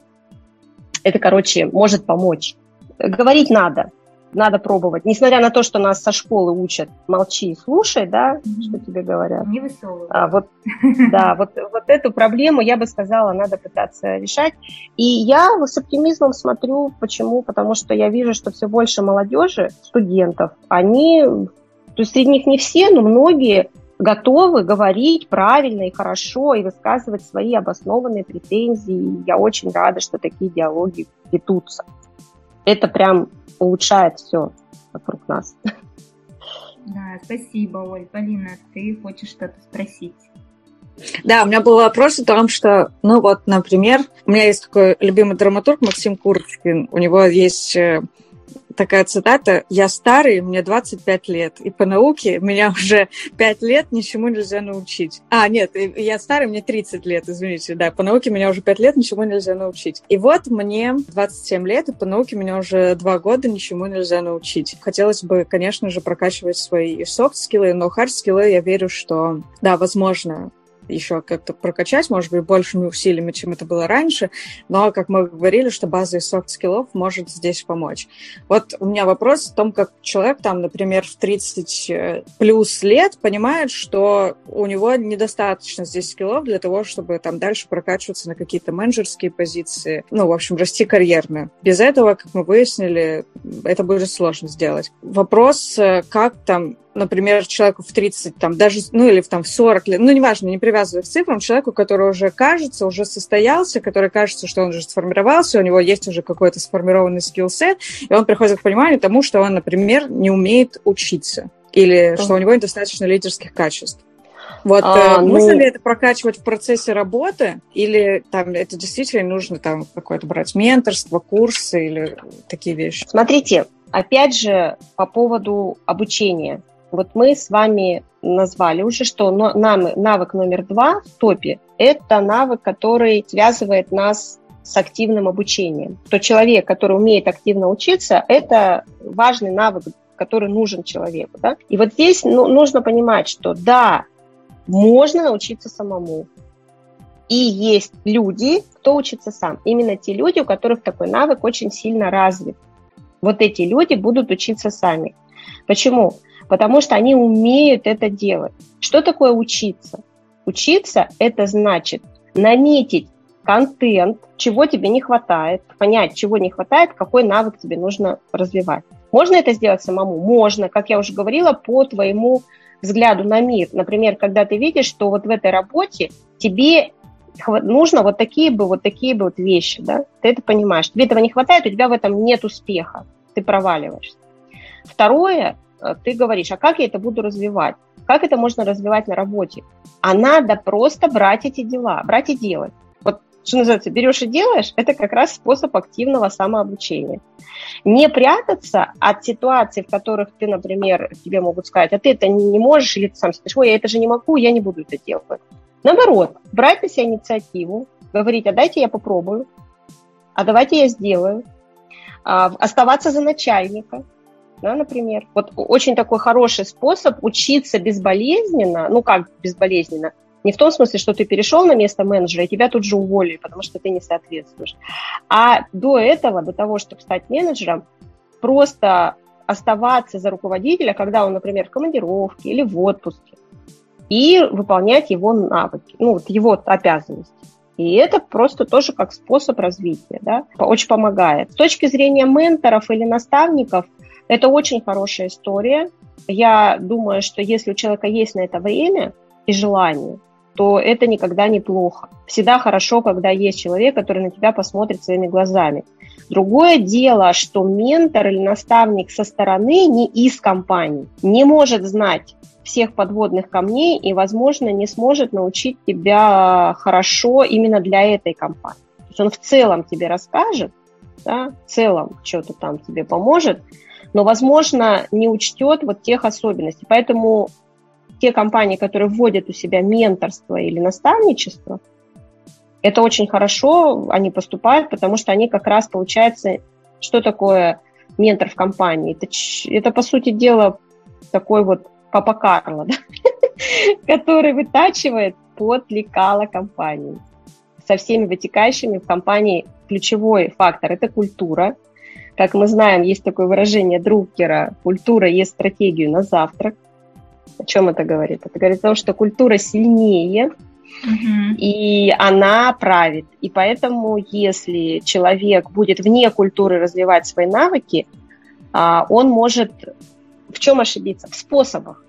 это, короче, может помочь. Говорить надо, надо пробовать. Несмотря на то, что нас со школы учат, молчи и слушай, да, mm-hmm. что тебе говорят. Не высовывай. А, вот, да, вот, вот эту проблему, я бы сказала, надо пытаться решать. И я с оптимизмом смотрю, почему? Потому что я вижу, что все больше молодежи, студентов, они, то есть среди них не все, но многие готовы говорить правильно и хорошо и высказывать свои обоснованные претензии. Я очень рада, что такие диалоги ведутся. Это прям улучшает все вокруг нас. Да, спасибо, Оль. Полина, ты хочешь что-то спросить? Да, у меня был вопрос о том, что, ну вот, например, у меня есть такой любимый драматург Максим Курочкин. У него есть э, такая цитата «Я старый, мне 25 лет, и по науке меня уже 5 лет ничему нельзя научить». А, нет, я старый, мне 30 лет, извините, да, по науке меня уже 5 лет ничему нельзя научить. И вот мне 27 лет, и по науке меня уже 2 года ничему нельзя научить. Хотелось бы, конечно же, прокачивать свои софт-скиллы, но хард-скиллы я верю, что, да, возможно, еще как-то прокачать, может быть, большими усилиями, чем это было раньше, но, как мы говорили, что база из софт-скиллов может здесь помочь. Вот у меня вопрос в том, как человек там, например, в 30 э, плюс лет понимает, что у него недостаточно здесь скиллов для того, чтобы там дальше прокачиваться на какие-то менеджерские позиции, ну, в общем, расти карьерно. Без этого, как мы выяснили, это будет сложно сделать. Вопрос, э, как там например, человеку в 30, там, даже, ну, или там в 40 лет, ну, неважно, не привязывая к цифрам, человеку, который уже кажется, уже состоялся, который кажется, что он уже сформировался, у него есть уже какой-то сформированный скилл-сет, и он приходит к пониманию тому, что он, например, не умеет учиться, или что у него недостаточно лидерских качеств. Вот а, э, ну... ли это прокачивать в процессе работы, или там это действительно нужно там какое-то брать менторство, курсы или такие вещи? Смотрите, опять же, по поводу обучения. Вот мы с вами назвали уже, что навык номер два в топе – это навык, который связывает нас с активным обучением. То человек, который умеет активно учиться, это важный навык, который нужен человеку. Да? И вот здесь ну, нужно понимать, что да, можно научиться самому. И есть люди, кто учится сам. Именно те люди, у которых такой навык очень сильно развит. Вот эти люди будут учиться сами. Почему? Потому что они умеют это делать. Что такое учиться? Учиться – это значит наметить контент, чего тебе не хватает, понять, чего не хватает, какой навык тебе нужно развивать. Можно это сделать самому? Можно, как я уже говорила, по твоему взгляду на мир. Например, когда ты видишь, что вот в этой работе тебе нужно вот такие бы, вот такие бы вот вещи, да, ты это понимаешь. Тебе этого не хватает, у тебя в этом нет успеха, ты проваливаешься. Второе, ты говоришь, а как я это буду развивать? Как это можно развивать на работе? А надо просто брать эти дела, брать и делать что называется, берешь и делаешь, это как раз способ активного самообучения. Не прятаться от ситуаций, в которых ты, например, тебе могут сказать, а ты это не можешь, или ты сам скажешь, ой, я это же не могу, я не буду это делать. Наоборот, брать на себя инициативу, говорить, а дайте я попробую, а давайте я сделаю, а, оставаться за начальника, да, например. Вот очень такой хороший способ учиться безболезненно, ну как безболезненно, не в том смысле, что ты перешел на место менеджера, и тебя тут же уволили, потому что ты не соответствуешь. А до этого, до того, чтобы стать менеджером, просто оставаться за руководителя, когда он, например, в командировке или в отпуске, и выполнять его навыки, ну, вот его обязанности. И это просто тоже как способ развития, да, очень помогает. С точки зрения менторов или наставников, это очень хорошая история. Я думаю, что если у человека есть на это время и желание, то это никогда не плохо. Всегда хорошо, когда есть человек, который на тебя посмотрит своими глазами. Другое дело, что ментор или наставник со стороны, не из компании, не может знать всех подводных камней и, возможно, не сможет научить тебя хорошо именно для этой компании. То есть он в целом тебе расскажет, да, в целом что-то там тебе поможет, но, возможно, не учтет вот тех особенностей. Поэтому те компании, которые вводят у себя менторство или наставничество, это очень хорошо, они поступают, потому что они как раз, получается, что такое ментор в компании? Это, это по сути дела, такой вот папа Карло, да? который вытачивает под лекала компании. Со всеми вытекающими в компании ключевой фактор – это культура. Как мы знаем, есть такое выражение Друкера – культура есть стратегию на завтрак. О чем это говорит? Это говорит о том, что культура сильнее, Uh-huh. И она правит. И поэтому, если человек будет вне культуры развивать свои навыки, а, он может в чем ошибиться? В способах.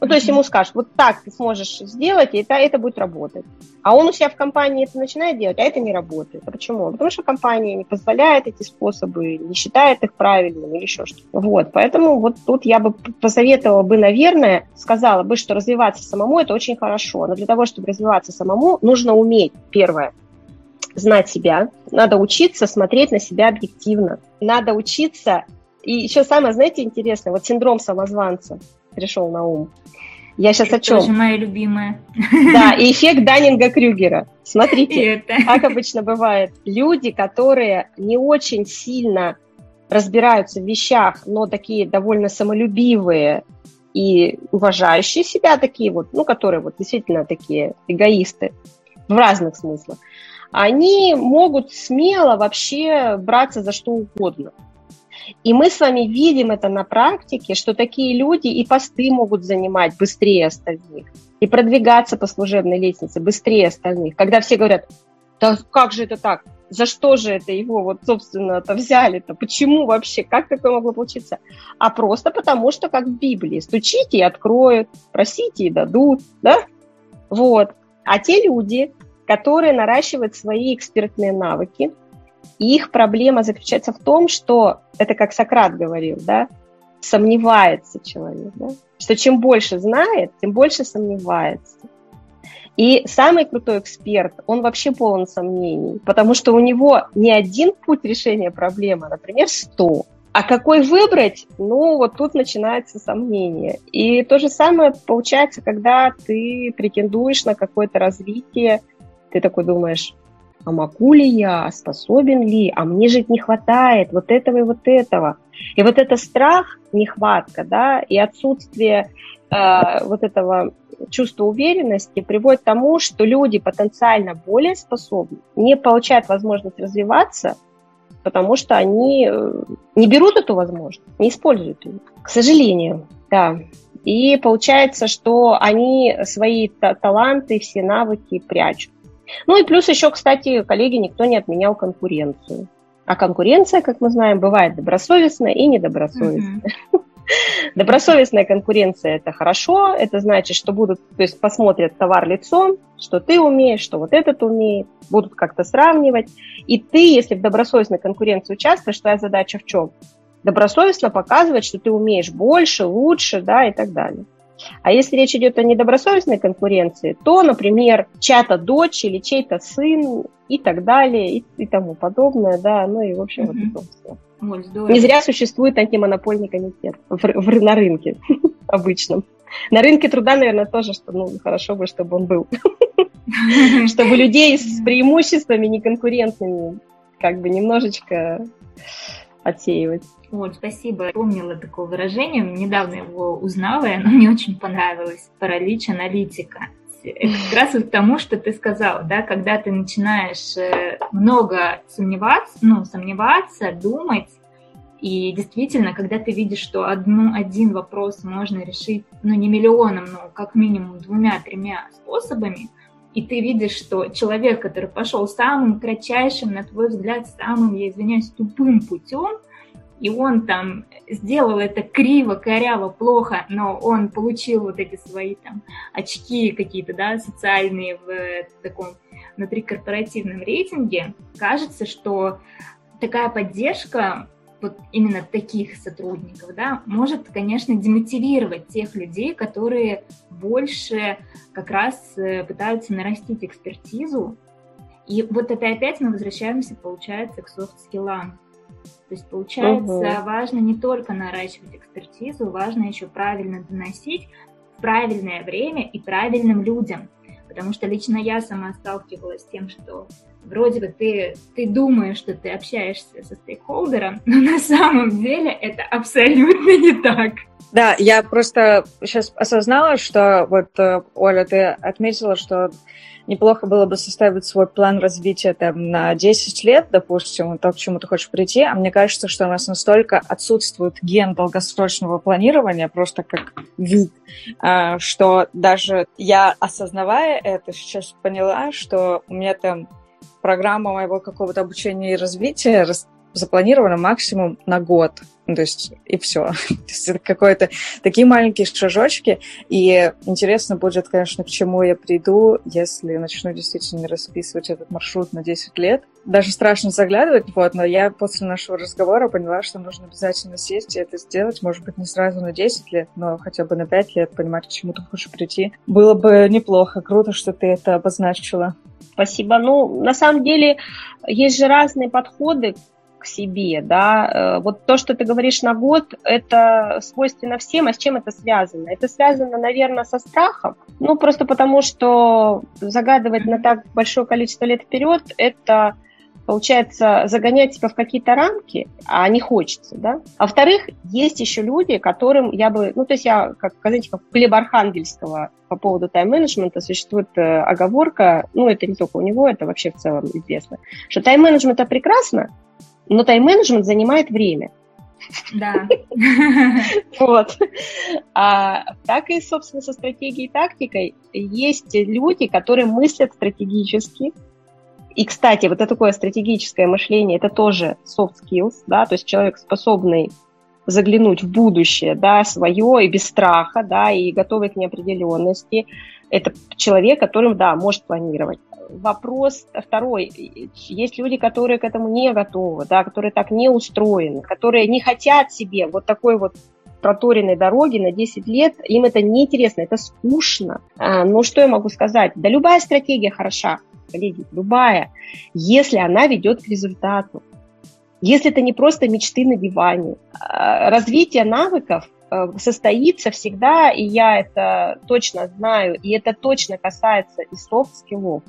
Ну, то есть ему скажут, вот так ты сможешь сделать, и это, это будет работать. А он у себя в компании это начинает делать, а это не работает. А почему? Потому что компания не позволяет эти способы, не считает их правильными или еще что-то. Вот, поэтому вот тут я бы посоветовала бы, наверное, сказала бы, что развиваться самому – это очень хорошо. Но для того, чтобы развиваться самому, нужно уметь, первое, знать себя, надо учиться смотреть на себя объективно, надо учиться и еще самое, знаете, интересное, вот синдром самозванца пришел на ум. Я сейчас это о чем? Тоже моя любимая. Да, и эффект Даннинга-Крюгера. Смотрите, как обычно бывает. Люди, которые не очень сильно разбираются в вещах, но такие довольно самолюбивые и уважающие себя такие вот, ну, которые вот действительно такие эгоисты в разных смыслах, они могут смело вообще браться за что угодно. И мы с вами видим это на практике, что такие люди и посты могут занимать быстрее остальных, и продвигаться по служебной лестнице быстрее остальных. Когда все говорят, да как же это так? за что же это его вот, собственно-то взяли-то, почему вообще, как такое могло получиться, а просто потому, что как в Библии, стучите и откроют, просите и дадут, да, вот. А те люди, которые наращивают свои экспертные навыки, их проблема заключается в том, что, это как Сократ говорил, да, сомневается человек, да, что чем больше знает, тем больше сомневается. И самый крутой эксперт, он вообще полон сомнений, потому что у него не один путь решения проблемы, а, например, сто. А какой выбрать? Ну, вот тут начинается сомнение. И то же самое получается, когда ты претендуешь на какое-то развитие, ты такой думаешь, а могу ли я, а способен ли, а мне же не хватает вот этого и вот этого. И вот это страх, нехватка, да, и отсутствие э, вот этого чувства уверенности приводит к тому, что люди потенциально более способны, не получают возможность развиваться, потому что они э, не берут эту возможность, не используют ее. К сожалению, да. И получается, что они свои таланты, все навыки прячут. Ну и плюс еще, кстати, коллеги, никто не отменял конкуренцию. А конкуренция, как мы знаем, бывает добросовестная и недобросовестная. Mm-hmm. Добросовестная конкуренция – это хорошо, это значит, что будут, то есть посмотрят товар лицом, что ты умеешь, что вот этот умеет, будут как-то сравнивать. И ты, если в добросовестной конкуренции участвуешь, твоя задача в чем? Добросовестно показывать, что ты умеешь больше, лучше, да, и так далее. А если речь идет о недобросовестной конкуренции, то, например, чья-то дочь или чей-то сын и так далее, и, и тому подобное, да, ну и, в общем, mm-hmm. вот это все. Ой, Не зря существует антимонопольный комитет в, в, на рынке обычном. На рынке труда, наверное, тоже, что ну, хорошо бы, чтобы он был. Чтобы людей с преимуществами неконкурентными как бы немножечко отсеивать. Вот, спасибо. Помнила такое выражение, недавно его узнала, и оно мне очень понравилось. Паралич аналитика. Как раз вот к тому, что ты сказал, да, когда ты начинаешь э, много сомневаться, ну, сомневаться, думать, и действительно, когда ты видишь, что одну, один вопрос можно решить, ну, не миллионом, но как минимум двумя-тремя способами, и ты видишь, что человек, который пошел самым кратчайшим, на твой взгляд, самым, я извиняюсь, тупым путем, и он там сделал это криво, коряво, плохо, но он получил вот эти свои там очки какие-то, да, социальные в таком внутрикорпоративном рейтинге, кажется, что такая поддержка вот именно таких сотрудников, да, может, конечно, демотивировать тех людей, которые больше как раз э, пытаются нарастить экспертизу. И вот это опять мы возвращаемся, получается, к софт-скиллам. То есть, получается, угу. важно не только наращивать экспертизу, важно еще правильно доносить в правильное время и правильным людям. Потому что лично я сама сталкивалась с тем, что вроде бы ты, ты думаешь, что ты общаешься со стейкхолдером, но на самом деле это абсолютно не так. Да, я просто сейчас осознала, что вот, э, Оля, ты отметила, что неплохо было бы составить свой план развития там, на 10 лет, допустим, то, к чему ты хочешь прийти, а мне кажется, что у нас настолько отсутствует ген долгосрочного планирования, просто как вид, а, что даже я, осознавая это, сейчас поняла, что у меня там программа моего какого-то обучения и развития запланирована максимум на год. Ну, то есть, и все. то есть, это какое-то такие маленькие шажочки. И интересно будет, конечно, к чему я приду, если начну действительно расписывать этот маршрут на 10 лет. Даже страшно заглядывать, вот, но я после нашего разговора поняла, что нужно обязательно сесть и это сделать. Может быть, не сразу на 10 лет, но хотя бы на 5 лет понимать, к чему ты хочешь прийти. Было бы неплохо. Круто, что ты это обозначила. Спасибо. Ну, на самом деле, есть же разные подходы к себе, да. Э, вот то, что ты говоришь на год, это свойственно всем, а с чем это связано? Это связано, наверное, со страхом, ну, просто потому что загадывать на так большое количество лет вперед, это получается загонять себя в какие-то рамки, а не хочется, да. А во-вторых, есть еще люди, которым я бы, ну, то есть я, как, знаете, как Глеба Архангельского по поводу тайм-менеджмента существует э, оговорка, ну, это не только у него, это вообще в целом известно, что тайм-менеджмент это прекрасно, но тайм-менеджмент занимает время. Да. Вот. А, так и, собственно, со стратегией и тактикой есть люди, которые мыслят стратегически, И, кстати, вот это такое стратегическое мышление, это тоже soft skills, да, то есть человек способный заглянуть в будущее, да, свое и без страха, да, и готовый к неопределенности. Это человек, которым, да, может планировать. Вопрос второй. Есть люди, которые к этому не готовы, да, которые так не устроены, которые не хотят себе вот такой вот проторенной дороги на 10 лет, им это неинтересно, это скучно. А, ну, что я могу сказать? Да любая стратегия хороша, коллеги, любая, если она ведет к результату. Если это не просто мечты на диване. А, развитие навыков состоится всегда, и я это точно знаю, и это точно касается и софт-скиллов,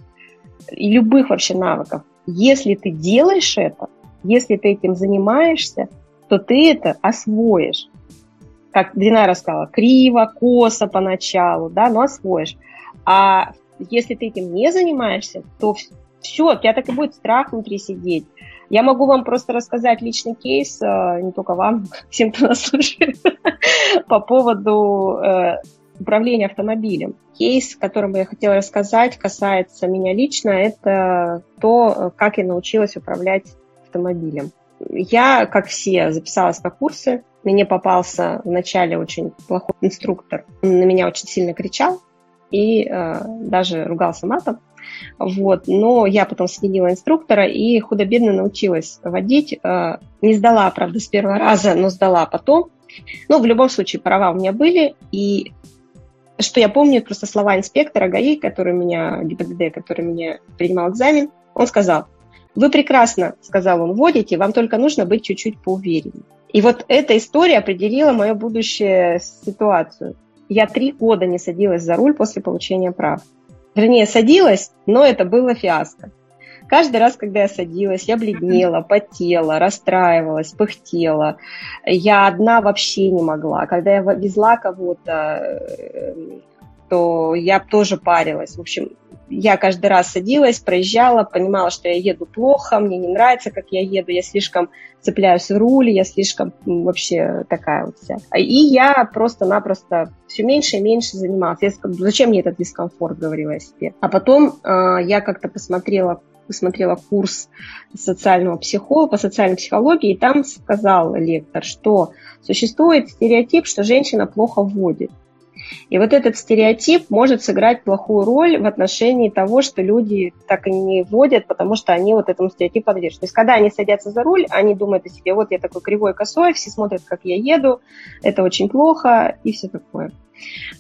и любых вообще навыков. Если ты делаешь это, если ты этим занимаешься, то ты это освоишь. Как Динара сказала, криво, косо поначалу, да, но освоишь. А если ты этим не занимаешься, то все, у тебя так и будет страх внутри сидеть. Я могу вам просто рассказать личный кейс, э, не только вам, всем, кто нас слушает, по поводу э, управления автомобилем. Кейс, которым я хотела рассказать, касается меня лично, это то, как я научилась управлять автомобилем. Я, как все, записалась на курсы. Мне попался вначале очень плохой инструктор. Он на меня очень сильно кричал и э, даже ругался матом. Вот. Но я потом сменила инструктора и худо-бедно научилась водить. Э, не сдала, правда, с первого раза, но сдала потом. Но в любом случае права у меня были. И что я помню, просто слова инспектора ГАИ, который меня, ГИБДД, который меня принимал экзамен, он сказал, вы прекрасно, сказал он, водите, вам только нужно быть чуть-чуть поувереннее. И вот эта история определила мою будущую ситуацию. Я три года не садилась за руль после получения прав. Вернее, садилась, но это было фиаско. Каждый раз, когда я садилась, я бледнела, потела, расстраивалась, пыхтела. Я одна вообще не могла. Когда я везла кого-то, э, то я тоже парилась. В общем, я каждый раз садилась, проезжала, понимала, что я еду плохо, мне не нравится, как я еду, я слишком цепляюсь в руль, я слишком вообще такая вот вся. И я просто-напросто все меньше и меньше занималась. Я, зачем мне этот дискомфорт, говорила я себе. А потом э, я как-то посмотрела посмотрела курс социального психолога по социальной психологии, и там сказал лектор, что существует стереотип, что женщина плохо вводит. И вот этот стереотип может сыграть плохую роль в отношении того, что люди так и не водят, потому что они вот этому стереотипу подвержены. То есть, когда они садятся за руль, они думают о себе, вот я такой кривой косой, все смотрят, как я еду, это очень плохо и все такое.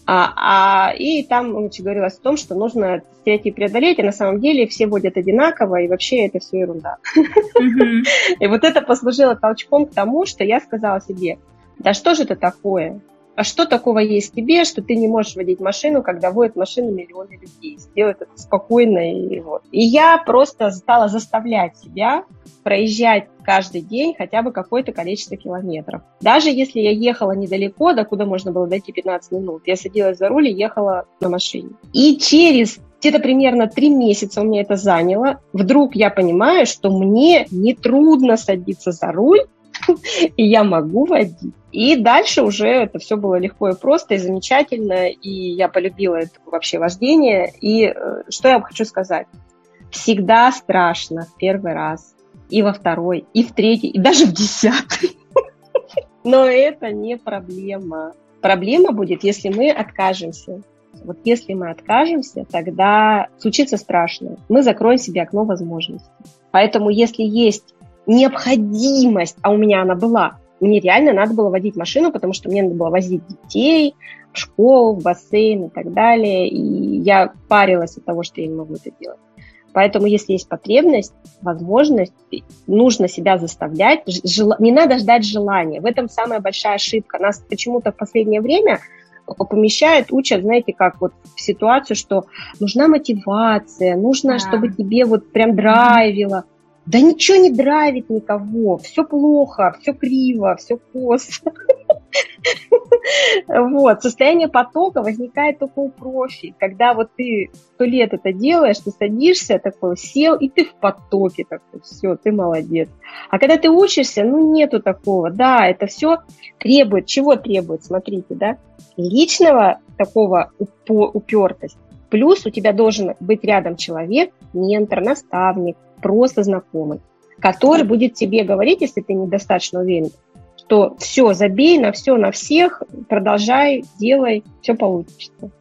А, а, и там значит, говорилось о том, что нужно стереотип преодолеть, и на самом деле все водят одинаково, и вообще это все ерунда. И вот это послужило толчком к тому, что я сказала себе, да что же это такое? А что такого есть тебе, что ты не можешь водить машину, когда водят машину миллионы людей, сделать это спокойно и вот. И я просто стала заставлять себя проезжать каждый день хотя бы какое-то количество километров. Даже если я ехала недалеко, до куда можно было дойти 15 минут, я садилась за руль и ехала на машине. И через где-то примерно три месяца у меня это заняло. Вдруг я понимаю, что мне не трудно садиться за руль, и я могу водить. И дальше уже это все было легко и просто, и замечательно, и я полюбила это вообще вождение. И э, что я вам хочу сказать? Всегда страшно в первый раз, и во второй, и в третий, и даже в десятый. Но это не проблема. Проблема будет, если мы откажемся. Вот если мы откажемся, тогда случится страшное. Мы закроем себе окно возможностей. Поэтому если есть необходимость, а у меня она была, мне реально надо было водить машину, потому что мне надо было возить детей в школу, в бассейн и так далее. И я парилась от того, что я не могу это делать. Поэтому, если есть потребность, возможность, нужно себя заставлять. Не надо ждать желания. В этом самая большая ошибка. Нас почему-то в последнее время помещают, учат, знаете, как вот в ситуацию, что нужна мотивация, нужно, да. чтобы тебе вот прям драйвило. Да ничего не драйвит никого, все плохо, все криво, все косо. Вот, состояние потока возникает только у профи, когда вот ты сто лет это делаешь, ты садишься такой, сел, и ты в потоке такой, все, ты молодец. А когда ты учишься, ну нету такого, да, это все требует, чего требует, смотрите, да, личного такого упертости, Плюс у тебя должен быть рядом человек, ментор, наставник, просто знакомый, который будет тебе говорить, если ты недостаточно уверен, что все, забей на все, на всех, продолжай, делай, все получится.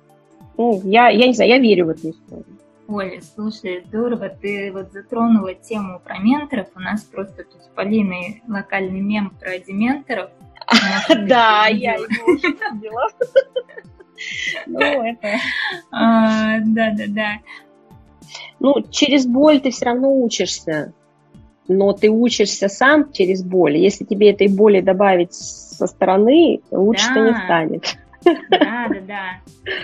Ну, я, я не знаю, я верю в эту историю. Оля, слушай, здорово, ты вот затронула тему про менторов. У нас просто тут с Полиной локальный мем про дементоров. Да, я его видела. Ну, это... А, да, да, да. Ну, через боль ты все равно учишься, но ты учишься сам через боль. Если тебе этой боли добавить со стороны, лучше-то не станет. Да, да, да.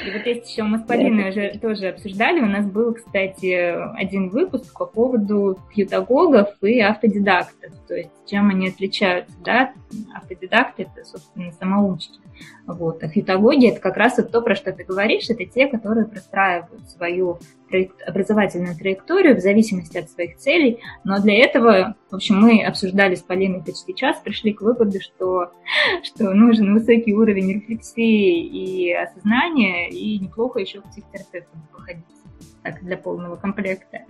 И вот есть еще мы с Полиной уже тоже обсуждали. У нас был, кстати, один выпуск по поводу пьютагогов и автодидактов. То есть чем они отличаются, да? Автодидакты – это, собственно, самоучки. Вот. А пьютагоги – это как раз вот то, про что ты говоришь, это те, которые простраивают свою образовательную траекторию в зависимости от своих целей. Но для этого, в общем, мы обсуждали с Полиной почти час, пришли к выводу, что, что нужен высокий уровень рефлексии и осознания, и неплохо еще к психотерапевтам походить так, для полного комплекта.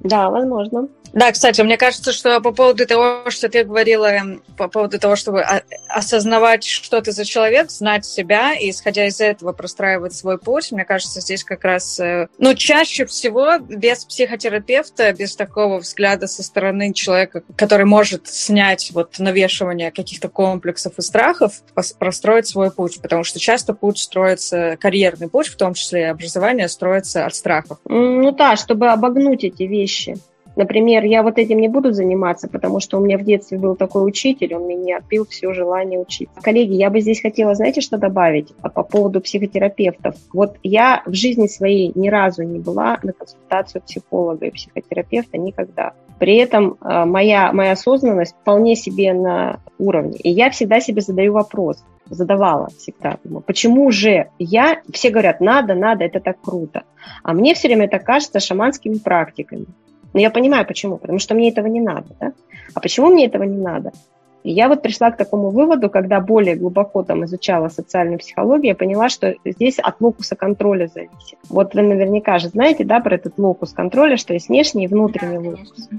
Да, возможно. Да, кстати, мне кажется, что по поводу того, что ты говорила, эм, по поводу того, чтобы осознавать, что ты за человек, знать себя и, исходя из этого, простраивать свой путь, мне кажется, здесь как раз, э, ну, чаще всего без психотерапевта, без такого взгляда со стороны человека, который может снять вот навешивание каких-то комплексов и страхов, простроить свой путь, потому что часто путь строится, карьерный путь, в том числе и образование, строится от страхов. Ну да, чтобы обогнуть эти вещи, вещи. Например, я вот этим не буду заниматься, потому что у меня в детстве был такой учитель, он меня отбил все желание учиться. Коллеги, я бы здесь хотела, знаете, что добавить а по поводу психотерапевтов? Вот я в жизни своей ни разу не была на консультацию психолога и психотерапевта никогда. При этом а, моя, моя осознанность вполне себе на уровне. И я всегда себе задаю вопрос, задавала всегда. Думаю, почему же я, все говорят, надо, надо, это так круто. А мне все время это кажется шаманскими практиками. Но я понимаю, почему. Потому что мне этого не надо. Да? А почему мне этого не надо? И я вот пришла к такому выводу, когда более глубоко там изучала социальную психологию, я поняла, что здесь от локуса контроля зависит. Вот вы наверняка же знаете, да, про этот локус контроля, что есть внешний и внутренний да, локус.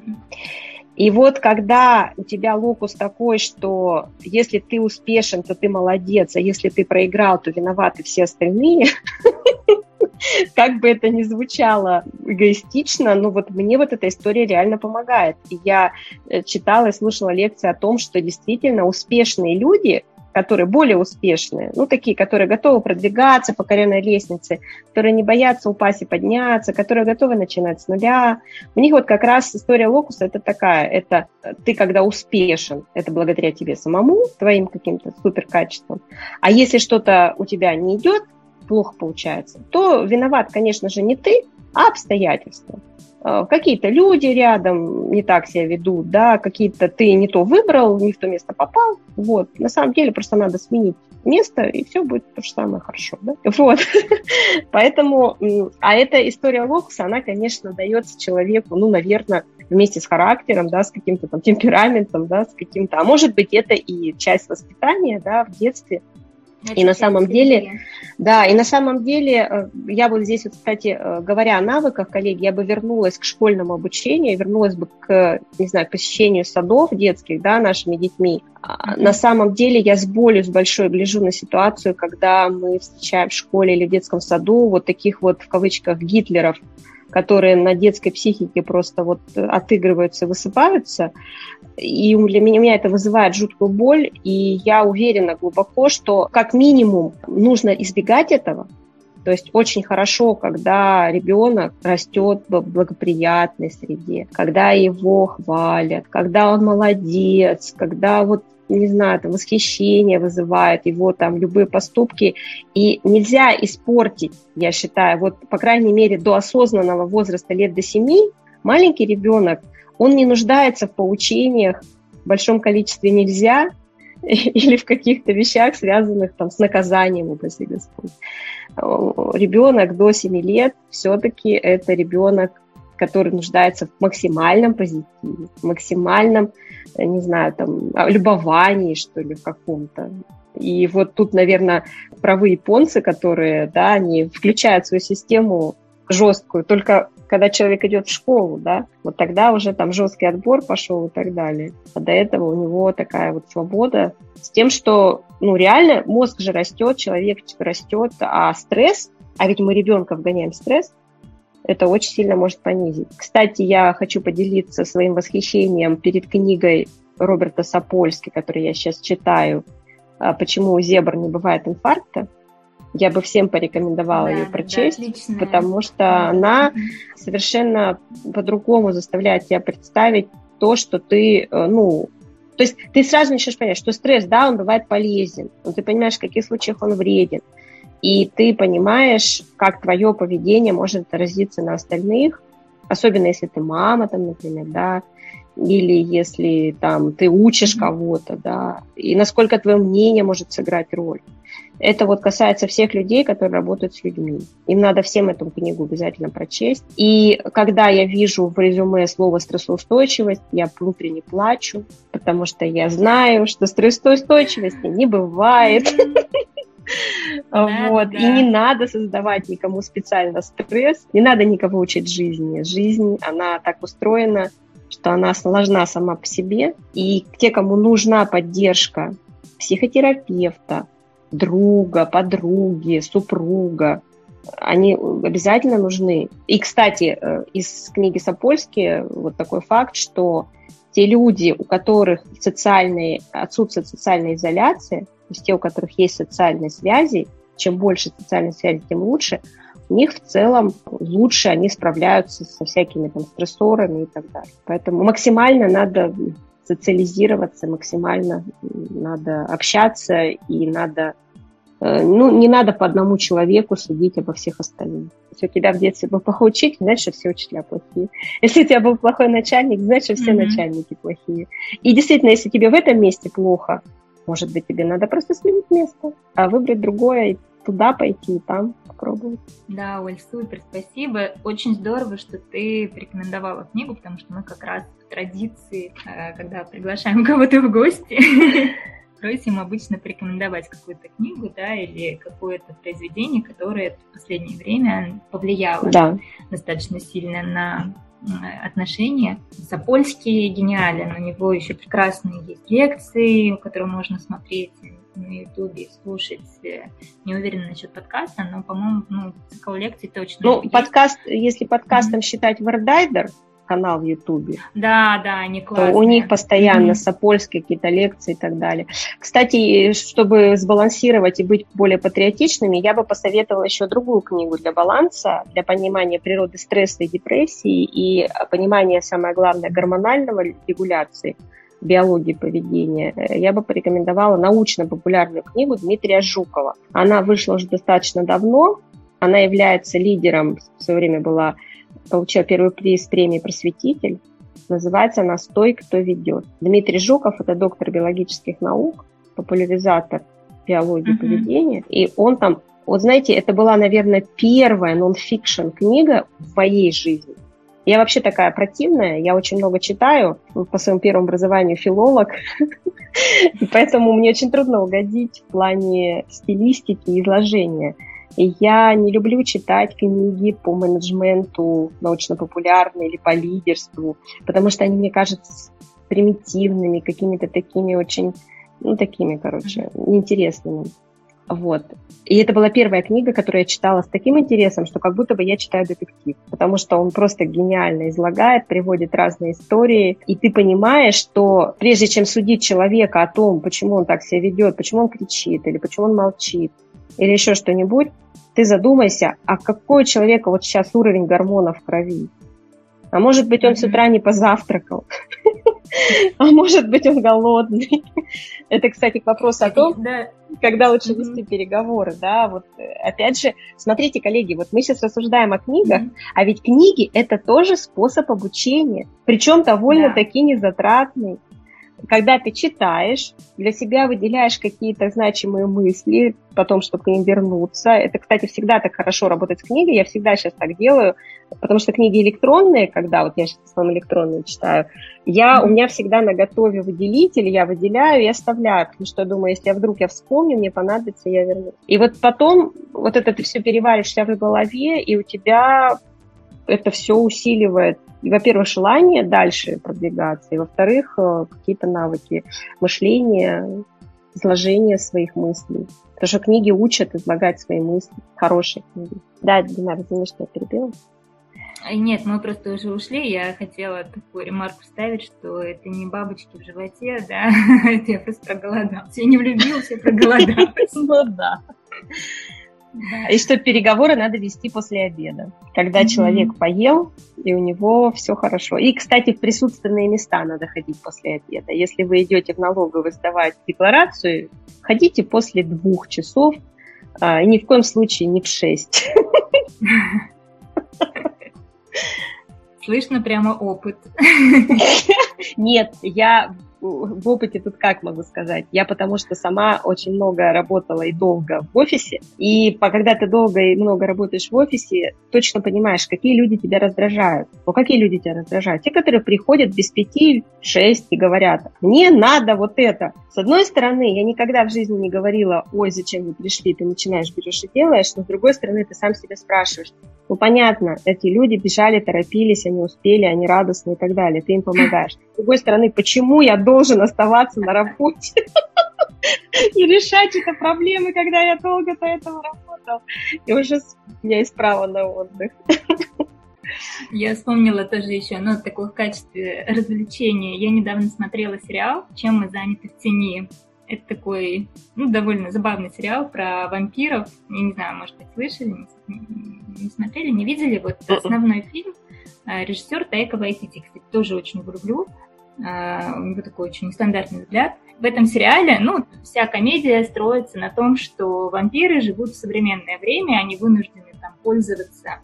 И вот когда у тебя локус такой, что если ты успешен, то ты молодец, а если ты проиграл, то виноваты все остальные, как бы это ни звучало эгоистично, но вот мне вот эта история реально помогает. И я э, читала и слушала лекции о том, что действительно успешные люди – которые более успешные, ну, такие, которые готовы продвигаться по карьерной лестнице, которые не боятся упасть и подняться, которые готовы начинать с нуля. У них вот как раз история локуса это такая, это ты когда успешен, это благодаря тебе самому, твоим каким-то супер качествам. А если что-то у тебя не идет, плохо получается, то виноват, конечно же, не ты, а обстоятельства. Э, какие-то люди рядом не так себя ведут, да, какие-то ты не то выбрал, не в то место попал, вот. На самом деле просто надо сменить место, и все будет то же самое хорошо, да? Вот. Поэтому, а эта история локуса, она, конечно, дается человеку, ну, наверное, вместе с характером, да, с каким-то там темпераментом, да, с каким-то, а может быть, это и часть воспитания, да, в детстве, и на самом деле, да, и на самом деле, э, я вот здесь, вот, кстати, э, говоря о навыках, коллеги, я бы вернулась к школьному обучению, вернулась бы к, не знаю, посещению садов детских, да, нашими детьми. Mm-hmm. На самом деле я с болью, с большой гляжу на ситуацию, когда мы встречаем в школе или в детском саду вот таких вот, в кавычках, гитлеров, которые на детской психике просто вот отыгрываются, высыпаются. И для меня, меня это вызывает жуткую боль, и я уверена глубоко, что как минимум нужно избегать этого, то есть очень хорошо, когда ребенок растет в благоприятной среде, когда его хвалят, когда он молодец, когда вот не знаю, там, восхищение вызывает его там любые поступки. И нельзя испортить, я считаю, вот, по крайней мере, до осознанного возраста лет до семи маленький ребенок, он не нуждается в поучениях в большом количестве нельзя или в каких-то вещах, связанных там, с наказанием, упаси Господь. Ребенок до 7 лет все-таки это ребенок, который нуждается в максимальном позитиве, в максимальном не знаю, там, любовании, что ли, в каком-то. И вот тут, наверное, правы японцы, которые, да, они включают свою систему жесткую, только когда человек идет в школу, да, вот тогда уже там жесткий отбор пошел и так далее. А до этого у него такая вот свобода с тем, что, ну, реально мозг же растет, человек растет, а стресс, а ведь мы ребенка вгоняем в стресс, это очень сильно может понизить. Кстати, я хочу поделиться своим восхищением перед книгой Роберта Сапольски, которую я сейчас читаю, а, «Почему у зебр не бывает инфаркта». Я бы всем порекомендовала да, ее прочесть, да, потому что да. она совершенно по-другому заставляет тебя представить то, что ты, э, ну, то есть ты сразу начнешь понять, что стресс, да, он бывает полезен, но ты понимаешь, в каких случаях он вреден, и ты понимаешь, как твое поведение может отразиться на остальных, особенно если ты мама, там, например, да, или если там ты учишь кого-то, да, и насколько твое мнение может сыграть роль. Это вот касается всех людей, которые работают с людьми. Им надо всем эту книгу обязательно прочесть. И когда я вижу в резюме слово стрессоустойчивость, я внутренне плачу, потому что я знаю, что стрессоустойчивости не бывает. Вот. И не надо создавать никому специально стресс, не надо никого учить жизни. Жизнь, она так устроена, что она сложна сама по себе. И те, кому нужна поддержка психотерапевта, друга, подруги, супруга, они обязательно нужны. И, кстати, э, из книги Сапольски вот такой факт, что те люди, у которых социальные, отсутствует социальная изоляция, то есть те, у которых есть социальные связи, чем больше социальной связи, тем лучше, у них в целом лучше они справляются со всякими там стрессорами и так далее. Поэтому максимально надо социализироваться, максимально надо общаться и надо ну, не надо по одному человеку судить обо всех остальных. Если у тебя в детстве был плохой учитель, значит, все учителя плохие. Если у тебя был плохой начальник, значит, все mm-hmm. начальники плохие. И действительно, если тебе в этом месте плохо, может быть, тебе надо просто сменить место, а выбрать другое и туда пойти и там попробовать. Да, Оль, супер, спасибо. Очень здорово, что ты порекомендовала книгу, потому что мы как раз в традиции, э, когда приглашаем кого-то в гости, просим обычно порекомендовать какую-то книгу, да, или какое-то произведение, которое в последнее время повлияло да. достаточно сильно на отношения. Сапольский гениален, у него еще прекрасные есть лекции, которые можно смотреть на Ютубе и слушать. Не уверена насчет подкаста, но, по-моему, ну, цикл лекций точно Ну, есть. подкаст, если подкастом mm-hmm. считать Вардайдер, канал в Ютубе. Да, да, они классные. У них постоянно mm-hmm. Сапольские какие-то лекции и так далее. Кстати, чтобы сбалансировать и быть более патриотичными, я бы посоветовала еще другую книгу для баланса, для понимания природы стресса и депрессии и понимания, самое главное, гормонального регуляции биологии поведения, я бы порекомендовала научно-популярную книгу Дмитрия Жукова. Она вышла уже достаточно давно, она является лидером, в свое время была получила первый приз премии «Просветитель». Называется она «Стой, кто ведет». Дмитрий Жуков – это доктор биологических наук, популяризатор биологии uh-huh. поведения. И он там, вот знаете, это была, наверное, первая нон-фикшн книга в моей жизни. Я вообще такая противная, я очень много читаю, по своему первому образованию филолог, и поэтому мне очень трудно угодить в плане стилистики и изложения. Я не люблю читать книги по менеджменту научно-популярные или по лидерству, потому что они мне кажутся примитивными, какими-то такими очень, ну, такими, короче, неинтересными. Вот. И это была первая книга, которую я читала с таким интересом, что как будто бы я читаю детектив, потому что он просто гениально излагает, приводит разные истории, и ты понимаешь, что прежде чем судить человека о том, почему он так себя ведет, почему он кричит, или почему он молчит, или еще что-нибудь, ты задумайся, а какой у человека вот сейчас уровень гормонов в крови? А может быть, он с утра не позавтракал. А может быть, он голодный. Это, кстати, вопрос о том, когда лучше вести переговоры, да, вот опять же, смотрите, коллеги, вот мы сейчас рассуждаем о книгах, а ведь книги – это тоже способ обучения, причем довольно-таки незатратный. Когда ты читаешь, для себя выделяешь какие-то значимые мысли, потом, чтобы к ним вернуться. Это, кстати, всегда так хорошо работать с книгой. Я всегда сейчас так делаю, потому что книги электронные, когда вот я сейчас в основном электронные читаю, я, у меня всегда на готове выделитель, я выделяю и оставляю, потому что я думаю, если я вдруг я вспомню, мне понадобится, я верну. И вот потом вот это ты все переваришь себя в голове, и у тебя это все усиливает и, во-первых, желание дальше продвигаться, и, во-вторых, э, какие-то навыки мышления, изложения своих мыслей. Потому что книги учат излагать свои мысли, хорошие книги. Да, Динар, извини, что я перебила. Нет, мы просто уже ушли. Я хотела такую ремарку ставить, что это не бабочки в животе, да, это я просто проголодалась. Я не влюбилась, я проголодалась. Ну да. И что переговоры надо вести после обеда, когда mm-hmm. человек поел, и у него все хорошо. И, кстати, в присутственные места надо ходить после обеда. Если вы идете в налоговую сдавать декларацию, ходите после двух часов, а, и ни в коем случае не в шесть. Слышно прямо опыт. Нет, я в опыте тут как могу сказать? Я потому что сама очень много работала и долго в офисе, и когда ты долго и много работаешь в офисе, точно понимаешь, какие люди тебя раздражают. Ну, какие люди тебя раздражают? Те, которые приходят без пяти, шесть и говорят, мне надо вот это. С одной стороны, я никогда в жизни не говорила, ой, зачем вы пришли, ты начинаешь, берешь и делаешь, но с другой стороны, ты сам себя спрашиваешь, ну, понятно, эти люди бежали, торопились, они успели, они радостны и так далее, ты им помогаешь. С другой стороны, почему я должен оставаться на работе и решать эти проблемы, когда я долго до этого работал. И уже у меня есть право на отдых. Я вспомнила тоже еще, ну, такое в качестве развлечения. Я недавно смотрела сериал «Чем мы заняты в тени». Это такой, ну, довольно забавный сериал про вампиров. Я не знаю, может быть, слышали, не смотрели, не видели. Вот основной фильм э, режиссер Тайка Вайтити, кстати, тоже очень люблю. А, у него такой очень стандартный взгляд. В этом сериале, ну, вся комедия строится на том, что вампиры живут в современное время, они вынуждены там пользоваться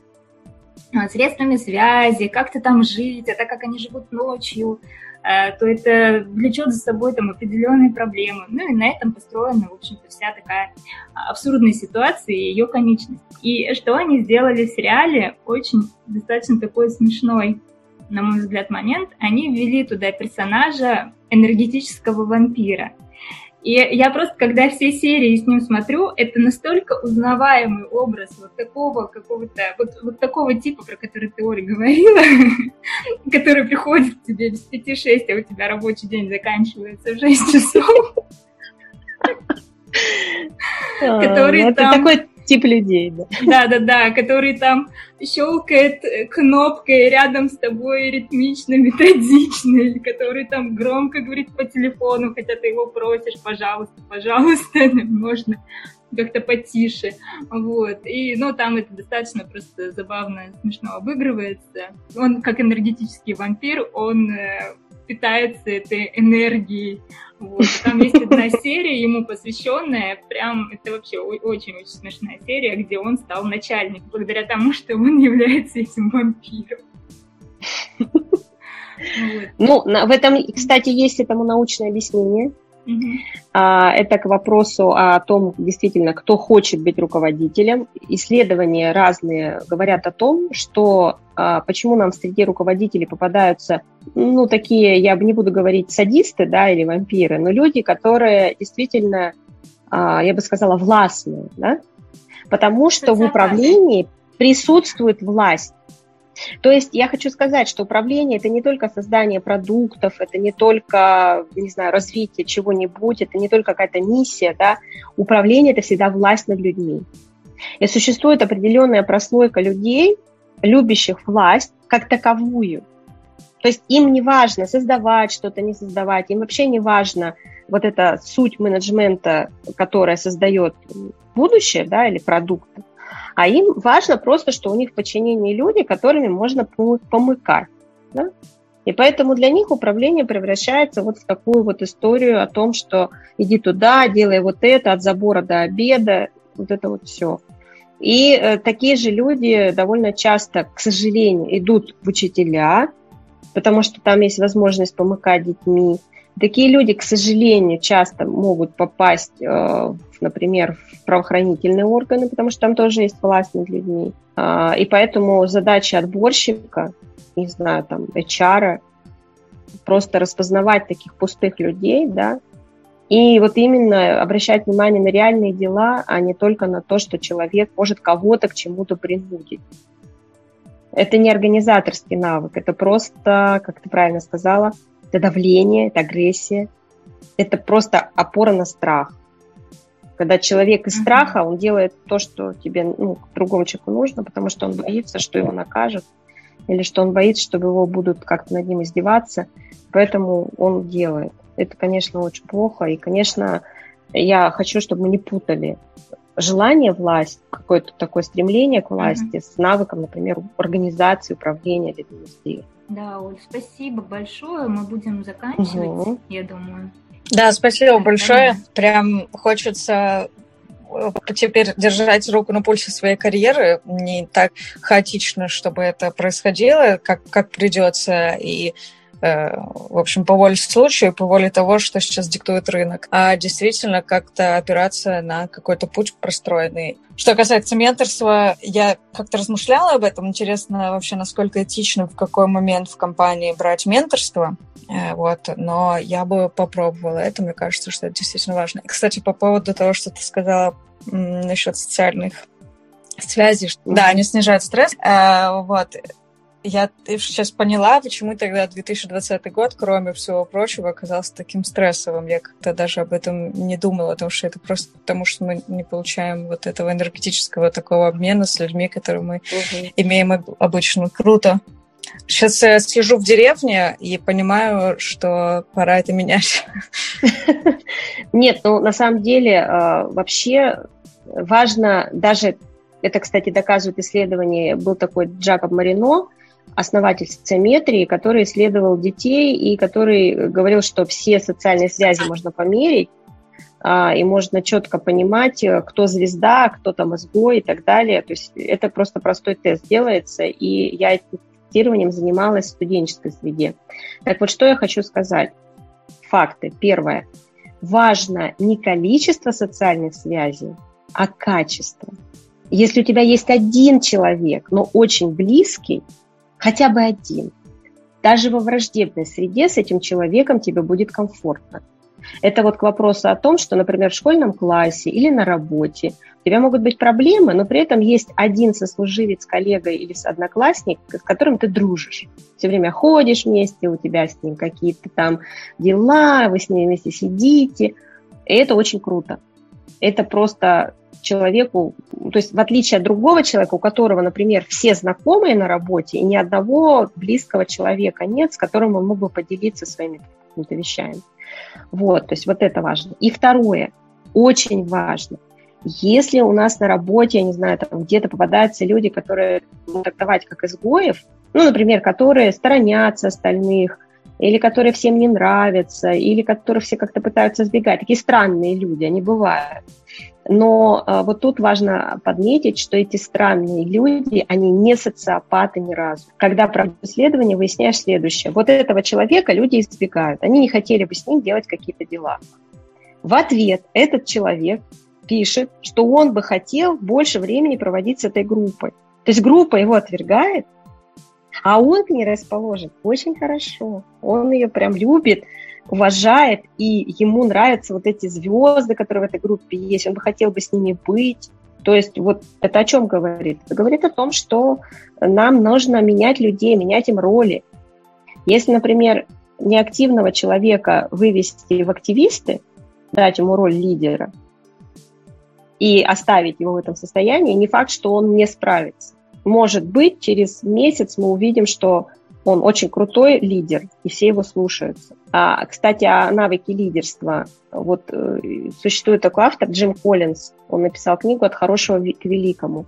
а, средствами связи, как-то там жить, это как они живут ночью, а, то это влечет за собой там определенные проблемы. Ну и на этом построена, в общем-то, вся такая абсурдная ситуация и ее комичность. И что они сделали в сериале, очень достаточно такой смешной на мой взгляд, момент, они ввели туда персонажа энергетического вампира. И я просто, когда все серии с ним смотрю, это настолько узнаваемый образ вот такого какого-то, вот, вот такого типа, про который ты, Оля, говорила, который приходит к тебе без 5-6, а у тебя рабочий день заканчивается в 6 часов. А, который ну, там... такой тип людей, да. Да, да, да, который там щелкает кнопкой рядом с тобой ритмично, методично, или который там громко говорит по телефону, хотя ты его просишь, пожалуйста, пожалуйста, можно как-то потише, вот, и, ну, там это достаточно просто забавно, смешно обыгрывается. Он, как энергетический вампир, он э, питается этой энергией. Вот. Там есть одна серия ему посвященная, прям это вообще очень-очень смешная серия, где он стал начальником, благодаря тому, что он является этим вампиром. Ну, в этом, кстати, есть этому научное объяснение. А, это к вопросу о том, действительно, кто хочет быть руководителем. Исследования разные говорят о том, что а, почему нам среди руководителей попадаются, ну, такие, я бы не буду говорить садисты, да, или вампиры, но люди, которые действительно, а, я бы сказала, властные, да, потому что в управлении присутствует власть. То есть я хочу сказать, что управление это не только создание продуктов, это не только, не знаю, развитие чего-нибудь, это не только какая-то миссия, да. Управление это всегда власть над людьми. И существует определенная прослойка людей, любящих власть как таковую. То есть им не важно создавать что-то, не создавать, им вообще не важно вот эта суть менеджмента, которая создает будущее, да, или продукт. А им важно просто, что у них в подчинении люди, которыми можно помыкать. Да? И поэтому для них управление превращается вот в такую вот историю о том, что иди туда, делай вот это, от забора до обеда, вот это вот все. И э, такие же люди довольно часто, к сожалению, идут в учителя, потому что там есть возможность помыкать детьми. Такие люди, к сожалению, часто могут попасть, э, например, в правоохранительные органы, потому что там тоже есть власть над людьми. И поэтому задача отборщика, не знаю, там, HR, просто распознавать таких пустых людей, да, и вот именно обращать внимание на реальные дела, а не только на то, что человек может кого-то к чему-то принудить. Это не организаторский навык, это просто, как ты правильно сказала, это давление, это агрессия, это просто опора на страх. Когда человек из страха, он делает то, что тебе, ну, другому человеку нужно, потому что он боится, что его накажут, или что он боится, чтобы его будут как-то над ним издеваться, поэтому он делает. Это, конечно, очень плохо, и, конечно, я хочу, чтобы мы не путали желание власть, какое-то такое стремление к власти mm-hmm. с навыком, например, организации, управления людьми. Да, Оль, спасибо большое. Мы будем заканчивать, угу. я думаю. Да, спасибо большое. Прям хочется э, теперь держать руку на пульсе своей карьеры, не так хаотично, чтобы это происходило, как, как придется, и в общем, по воле случая, по воле того, что сейчас диктует рынок, а действительно как-то опираться на какой-то путь простроенный. Что касается менторства, я как-то размышляла об этом. Интересно вообще, насколько этично, в какой момент в компании брать менторство. Э, вот, но я бы попробовала это, мне кажется, что это действительно важно. И, кстати, по поводу того, что ты сказала насчет социальных связей, mm-hmm. да, они снижают стресс. Э, вот, я сейчас поняла, почему тогда 2020 год, кроме всего прочего, оказался таким стрессовым. Я как-то даже об этом не думала, потому что это просто потому, что мы не получаем вот этого энергетического такого обмена с людьми, которые мы угу. имеем обычно. Круто. Сейчас я сижу в деревне и понимаю, что пора это менять. Нет, ну на самом деле а, вообще важно даже это, кстати, доказывает исследование. Был такой Джакоб Марино, основатель социометрии, который исследовал детей и который говорил, что все социальные связи можно померить, а, и можно четко понимать, э, кто звезда, кто там изгой и так далее. То есть это просто простой тест делается, и я этим тестированием занималась в студенческой среде. Так вот, что я хочу сказать. Факты. Первое. Важно не количество социальных связей, а качество. Если у тебя есть один человек, но очень близкий, хотя бы один. Даже во враждебной среде с этим человеком тебе будет комфортно. Это вот к вопросу о том, что, например, в школьном классе или на работе у тебя могут быть проблемы, но при этом есть один сослуживец, коллега или одноклассник, с которым ты дружишь. Все время ходишь вместе, у тебя с ним какие-то там дела, вы с ним вместе сидите. И это очень круто. Это просто человеку, то есть в отличие от другого человека, у которого, например, все знакомые на работе, и ни одного близкого человека нет, с которым он мог бы поделиться своими какими-то вещами. Вот, то есть вот это важно. И второе, очень важно, если у нас на работе, я не знаю, там где-то попадаются люди, которые будут трактовать как изгоев, ну, например, которые сторонятся остальных, или которые всем не нравятся, или которые все как-то пытаются сбегать. Такие странные люди, они бывают. Но а, вот тут важно подметить, что эти странные люди, они не социопаты ни разу. Когда проводят исследование, выясняешь следующее. Вот этого человека люди избегают. Они не хотели бы с ним делать какие-то дела. В ответ этот человек пишет, что он бы хотел больше времени проводить с этой группой. То есть группа его отвергает, а он к ней расположен очень хорошо. Он ее прям любит, уважает, и ему нравятся вот эти звезды, которые в этой группе есть, он бы хотел бы с ними быть. То есть вот это о чем говорит? Это говорит о том, что нам нужно менять людей, менять им роли. Если, например, неактивного человека вывести в активисты, дать ему роль лидера и оставить его в этом состоянии, не факт, что он не справится. Может быть, через месяц мы увидим, что он очень крутой лидер, и все его слушаются. А, кстати, о навыке лидерства. Вот э, существует такой автор Джим Коллинз. Он написал книгу «От хорошего к великому».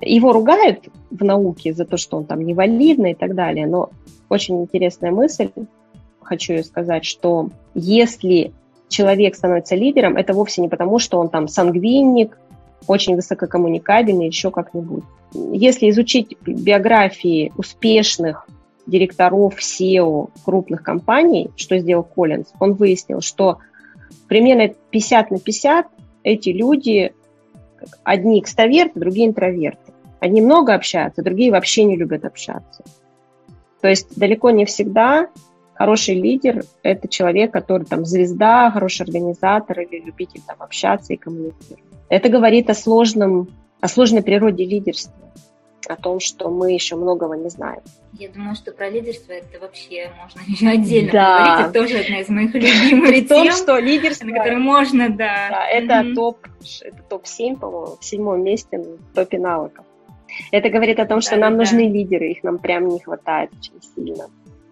Его ругают в науке за то, что он там невалидный и так далее, но очень интересная мысль, хочу сказать, что если человек становится лидером, это вовсе не потому, что он там сангвиник, очень высококоммуникабельный, еще как-нибудь. Если изучить биографии успешных директоров SEO крупных компаний, что сделал Коллинз, он выяснил, что примерно 50 на 50 эти люди, одни экстраверты, другие интроверты. Одни много общаются, другие вообще не любят общаться. То есть далеко не всегда хороший лидер – это человек, который там звезда, хороший организатор или любитель там общаться и коммуницировать. Это говорит о сложном, о сложной природе лидерства о том, что мы еще многого не знаем. Я думаю, что про лидерство это вообще можно еще отдельно да. поговорить. Это тоже одна из моих любимых тем. Что лидерство... На которой можно, да. Да, это топ, это топ-7, по-моему, в седьмом месте в топе навыков. Это говорит о том, что нам нужны лидеры, их нам прям не хватает очень сильно,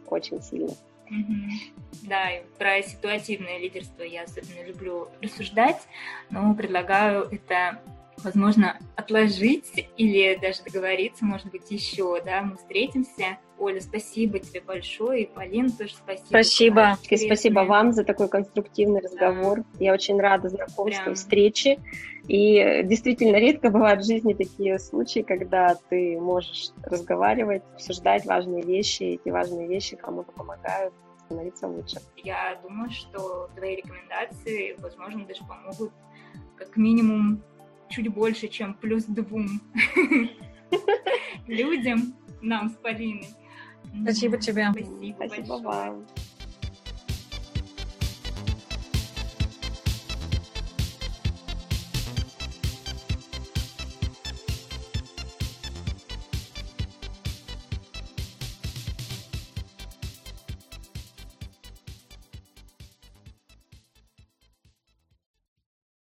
очень сильно. Да, и про ситуативное лидерство я особенно люблю рассуждать, но предлагаю это возможно, отложить или даже договориться, может быть, еще, да, мы встретимся. Оля, спасибо тебе большое, и Полин тоже спасибо. Спасибо. И спасибо вам за такой конструктивный разговор. Да. Я очень рада знакомству, Прям. встрече. И действительно редко бывают в жизни такие случаи, когда ты можешь разговаривать, обсуждать важные вещи, и эти важные вещи кому-то помогают становиться лучше. Я думаю, что твои рекомендации, возможно, даже помогут как минимум чуть больше, чем плюс двум людям, нам с Полиной. Спасибо тебе. Спасибо, Спасибо большое. вам.